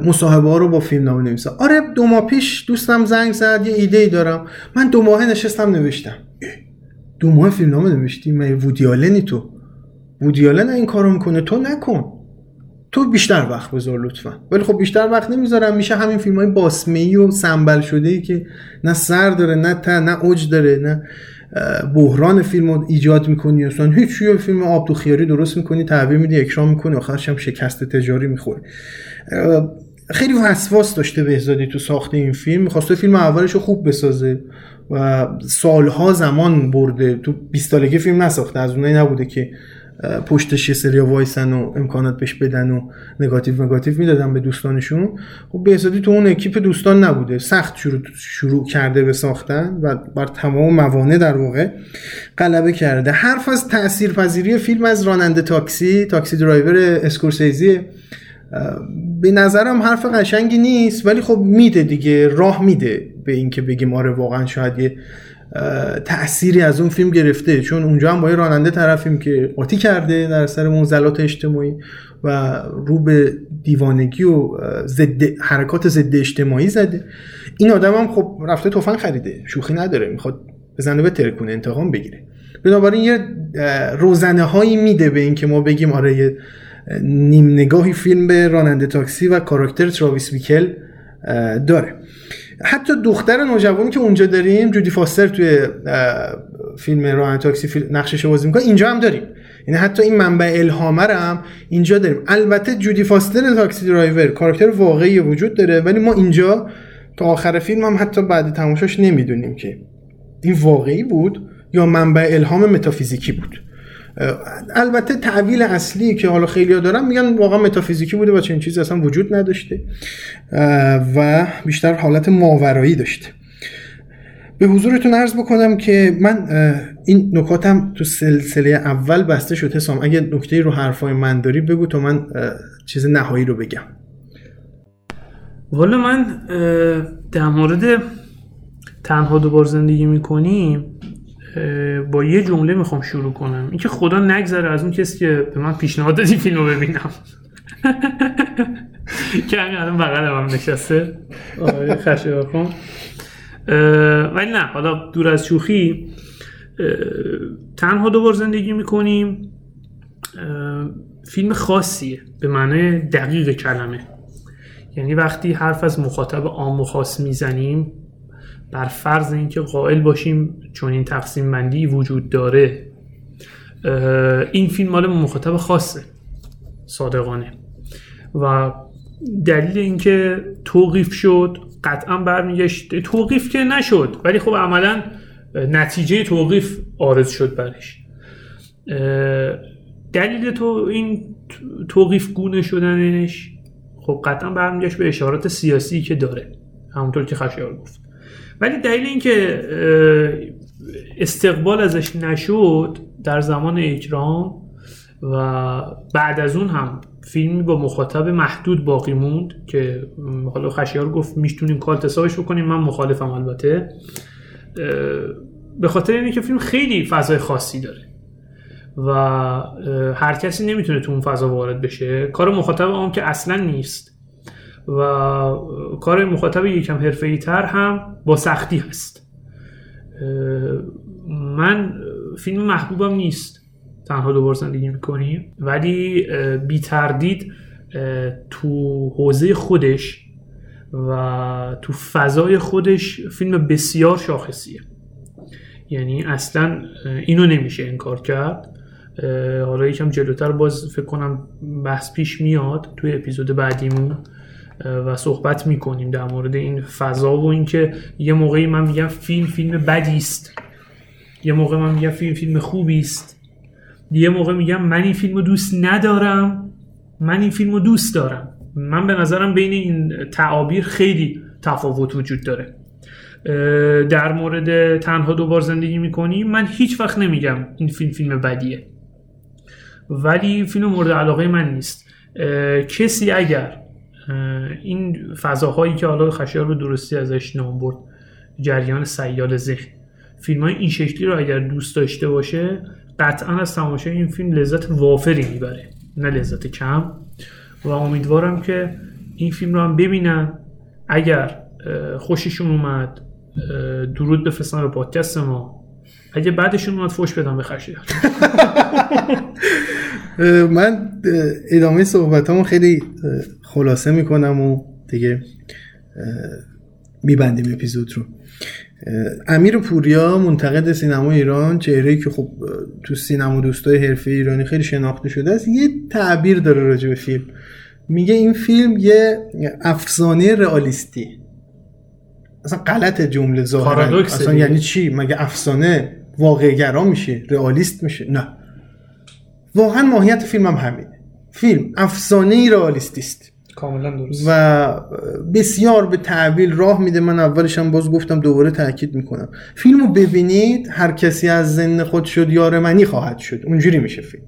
مصاحبه ها رو با فیلم نامه نویسه آره دو ماه پیش دوستم زنگ زد یه ایده ای دارم. من دو ماه نشستم نوشتم. دو ماه فیلم نامه نوشتی؟ من وودیالنی تو. وودیالن این کارو می‌کنه. تو نکن. تو بیشتر وقت بذار لطفا. ولی خب بیشتر وقت نمی‌ذارم. میشه همین فیلم های باسمه و سنبل شده ای که نه سر داره نه ته نه اوج داره نه بحران فیلم رو ایجاد می‌کنی. اصلا هیچ فیلم آب تو خیاری درست می‌کنی تعبیر میدی اکرام می‌کنی آخرش هم شکست تجاری می‌خوره خیلی وسواس داشته بهزادی تو ساخت این فیلم. می‌خواسته فیلم اولش رو خوب بسازه و سالها زمان برده. تو 20 سالگی فیلم نساخته. از اونایی نبوده که پشتش یه سری وایسن و امکانات بهش بدن و نگاتیو نگاتیو می‌دادن به دوستانشون. خب بهزادی تو اون اکیپ دوستان نبوده. سخت شروع, شروع کرده به ساختن و بر تمام موانع در واقع غلبه کرده. حرف از تاثیرپذیری فیلم از راننده تاکسی Taxi Driver اسکورسیزی به نظرم حرف قشنگی نیست ولی خب میده دیگه راه میده به اینکه بگیم آره واقعا شاید یه تأثیری از اون فیلم گرفته چون اونجا هم با یه راننده طرفیم که قاطی کرده در سر معضلات اجتماعی و رو به دیوانگی و ضد حرکات ضد اجتماعی زده. این آدم هم خب رفته تفنگ خریده شوخی نداره می‌خواد بزنه به ترکونه انتقام بگیره. بنابراین یه روزنه هایی میده به اینکه ما بگیم آره یه نیم نگاهی فیلم به راننده تاکسی و کاراکتر تراویس میکل اه، داره. حتی دختر نوجوانی که اونجا داریم جودی فاستر توی فیلم راننده تاکسی نقشش بازی می‌کنه اینجا هم داریم. یعنی حتی این منبع الهامه هم اینجا داریم. البته جودی فاستر تاکسی درایور کاراکتر واقعی وجود داره ولی ما اینجا تا آخر فیلم هم حتی بعد تماشاش نمی‌دونیم که این واقعی بود یا منبع الهام متافیزیکی بود. البته تعویل اصلی که حالا خیلی دارن میگن واقعا متافیزیکی بوده و چنین چیزی اصلا وجود نداشته و بیشتر حالت ماورایی داشته. به حضورتون عرض بکنم که من این نکاتم تو سلسله اول بسته شد حسام اگه نکته رو حرفای من داری بگو تا من چیز نهایی رو بگم. والا من در مورد تنها دوبار زندگی می‌کنیم با یه جمله می‌خوام شروع کنم. اینکه خدا نگذره از اون کسی که به من پیشنهاد دادی فیلم رو ببینم. که همین الان بغل هم نشسته. آقای خشایارخان ولی نه حالا دور از شوخی تنها دوبار زندگی می‌کنیم. فیلم خاصیه. به معنای دقیق کلمه. یعنی وقتی حرف از مخاطب عام و خاص می‌زنیم بر فرض اینکه قائل باشیم چون این تقسیم بندی وجود داره این فیلم مال مخاطب خاصه صادقانه. و دلیل اینکه توقیف شد قطعا برمیگشت. توقیف که نشد ولی خب عملا نتیجه توقیف آرز شد برش. دلیل تو این توقیف گونه شدنش خب قطعا برمیگشت به اشارات سیاسی که داره. همونطور که خشایار گفت. ولی دلیل اینکه استقبال ازش نشد در زمان اکرام و بعد از اون هم فیلمی با مخاطب محدود باقی موند که حالا خشیار گفت می‌تونیم کالت حسابش بکنیم من مخالفم البته. به خاطر اینه که فیلم خیلی فضای خاصی داره و هر کسی نمی‌تونه تو اون فضا وارد بشه. کار مخاطب عام که اصلا نیست. و کار مخاطب یکم حرفه‌ای تر هم با سختی هست. من فیلم محبوبم نیست. تنها دوبار زندگی می‌کنیم. ولی بی تردید تو حوزه خودش و تو فضای خودش فیلم بسیار شاخصیه. یعنی اصلا اینو نمیشه انکار کرد. حالا یکم جلوتر باز فکر کنم بحث پیش میاد توی اپیزود بعدیمون. و صحبت می‌کنیم در مورد این فضا و اینکه یه موقعی من میگم فیلم فیلم بدی است. یه موقع من میگم فیلم فیلم خوبی است. یه موقع میگم من این فیلم رو دوست ندارم. من این فیلم رو دوست دارم. من به نظرم بین این تعابیر خیلی تفاوت وجود داره. در مورد تنها دوبار زندگی می‌کنی من هیچ وقت نمیگم این فیلم فیلم بدیه. ولی فیلم مورد علاقه من نیست. کسی اگر این فضاهایی که حالا خشیار رو درستی ازش نام برد جریان سیال ذهن. فیلم های این شکلی رو اگر دوست داشته باشه قطعا از تماشای این فیلم لذت وافری می‌بره. نه لذت کم. و امیدوارم که این فیلم رو هم ببینن. اگر خوششون اومد درود بفرستن به پادکست ما. اگه بعدشون اومد فوش بدم به خشیار. من ادامه صحبتامو خیلی خلاصه می‌کنم و دیگه میبندیم اپیزود رو. امیر پوریا منتقد سینما ایران چهره که خب تو سینما دوستای حرفه ایرانی خیلی شناخته شده است یه تعبیر داره راجع به فیلم. میگه این فیلم یه افسانه رئالیستی. اصلا غلط جمله ظاهرا. اصلا دیگه. یعنی چی؟ مگه افسانه واقعگرا میشه؟ رئالیست میشه؟ نه. واقعا ماهیت فیلم هم همینه. فیلم افسانه ای رئالیستی است کاملا درست. و بسیار به تعبیل راه میده. من اولش هم باز گفتم دوباره تاکید می‌کنم. فیلمو ببینید هر کسی از زن خود شد یار منی خواهد شد. اونجوری میشه فیلم.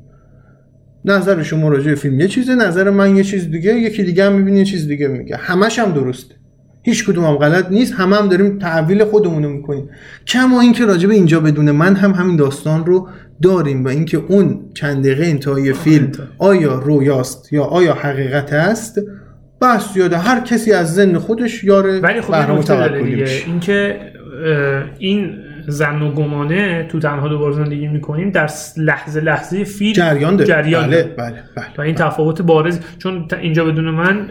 نظر شما راجع به فیلم یه چیزه نظر من یه چیز دیگه یکی دیگه هم می‌بینه یه چیز دیگه میگه. همش هم درسته هیچ کدوم هم غلط نیست. همه هم داریم تحویل خودمونو می‌کنیم. کما اینکه راجع به اینجا بدون من هم همین داستان رو داریم و اینکه اون چند دقیقه انتهای فیلم آیا رویاست یا آیا حقیقت است؟ بس یاده هر کسی از زن خودش یار ولی خب میشه. اینکه این زن و گمانه تو تنها دوبار زندگی می‌کنیم در لحظه لحظه فیلم جریان داره. جریان بله داره. بله بله و این تفاوت بارز چون اینجا بدون من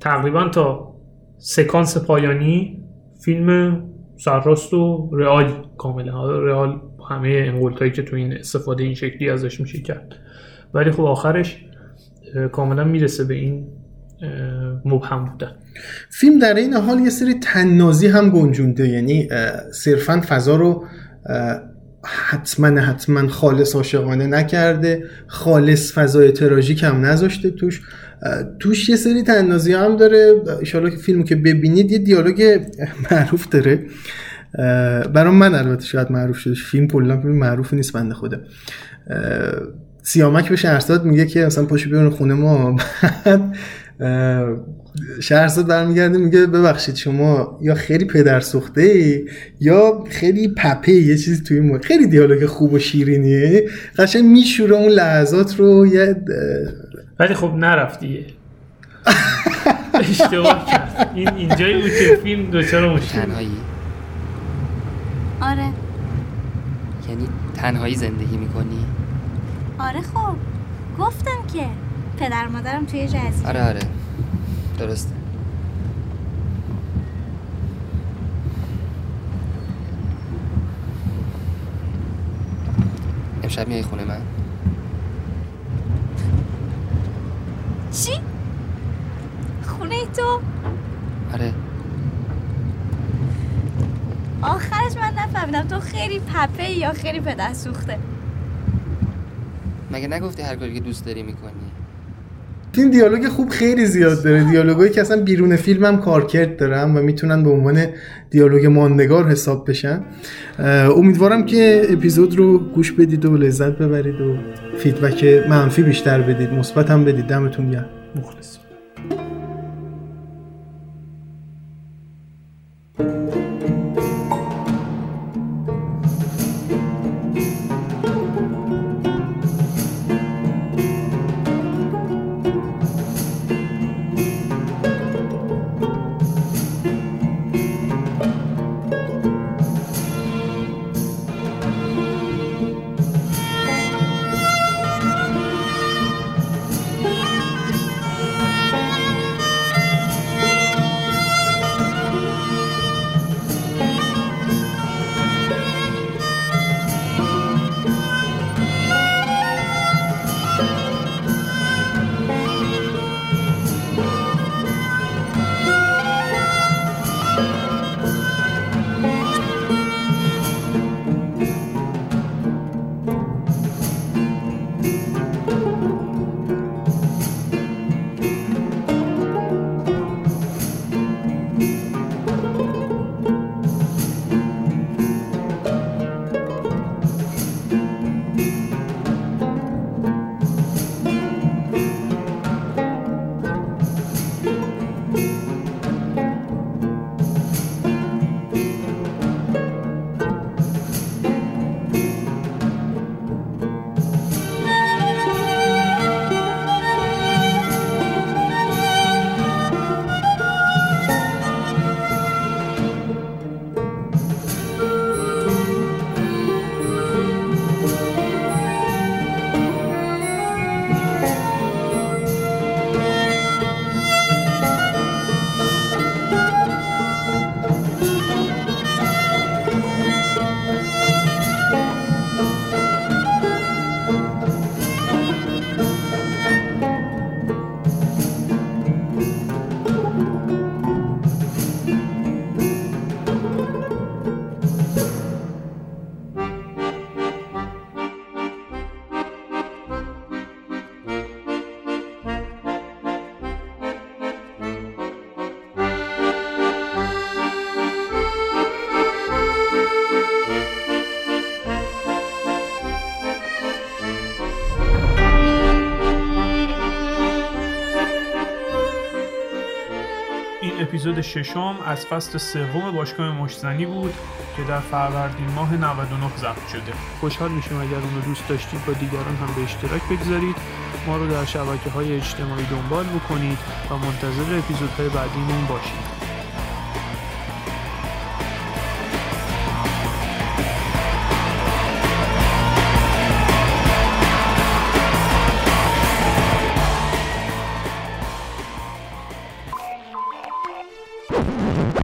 تقریبا تا سکانس پایانی فیلم سرراست و رئال کاملا. رئال همه انقلتایی که تو این استفاده این شکلی ازش میشه کرد. ولی خب آخرش کاملا می‌رسه به این مبهم بودن. فیلم در این حال یه سری تنازی هم گنجونده یعنی صرفا فضا رو حتما حتما خالص عاشقانه نکرده خالص فضای تراژیک هم نذاشته توش. توش یه سری تنازی هم داره. ایشالا که فیلمو که ببینید یه دیالوگ معروف داره. اه، برام من البته شاید معروف شده. فیلم کلا فیلم معروف نیست بنده خدا. سیامک به شهرزاد میگه که مثلا پاشو بیارن خونه ما. بعد شهرزاد برمیگرده میگه ببخشید شما یا خیلی پدر سوخته ای یا خیلی پپه یه چیزی توی ما. خیلی دیالوگ خوب و شیرینیه. قشنگ میشوره اون لحظات رو یه ولی خب نرفت دیگه اشتباه کرد. این اینجایی بود که فیلم دچار مشکل. آره. یعنی تنهایی زندگی می‌کنی؟ آره خب. گفتم که پدر مادرم توی جزیره. آره آره. درسته. امشب میای خونه من؟ چی؟ خونه تو؟ آره. آخرش من نفهمیدم تو خیلی پپه یا خیلی پدر سوخته. مگه نگفتی هر کاری که دوست داری می‌کنی؟ این دیالوگ خوب خیلی زیاد داره. دیالوگایی که اصلا بیرون فیلم هم کارکرد دارن و می‌تونن به عنوان دیالوگ ماندگار حساب بشن. امیدوارم که اپیزود رو گوش بدید و لذت ببرید و فیدبک منفی بیشتر بدید. مثبت هم بدید. دمتون گرم. مخلص اپیزود ششم از فصل سوم باشگاه مشتزنی بود که در فروردین ماه 99 ضبط شده. خوشحال میشیم اگر اون رو دوست داشتید با دیگران هم به اشتراک بگذارید. ما رو در شبکه های اجتماعی دنبال بکنید و منتظر اپیزودهای بعدیمون باشید.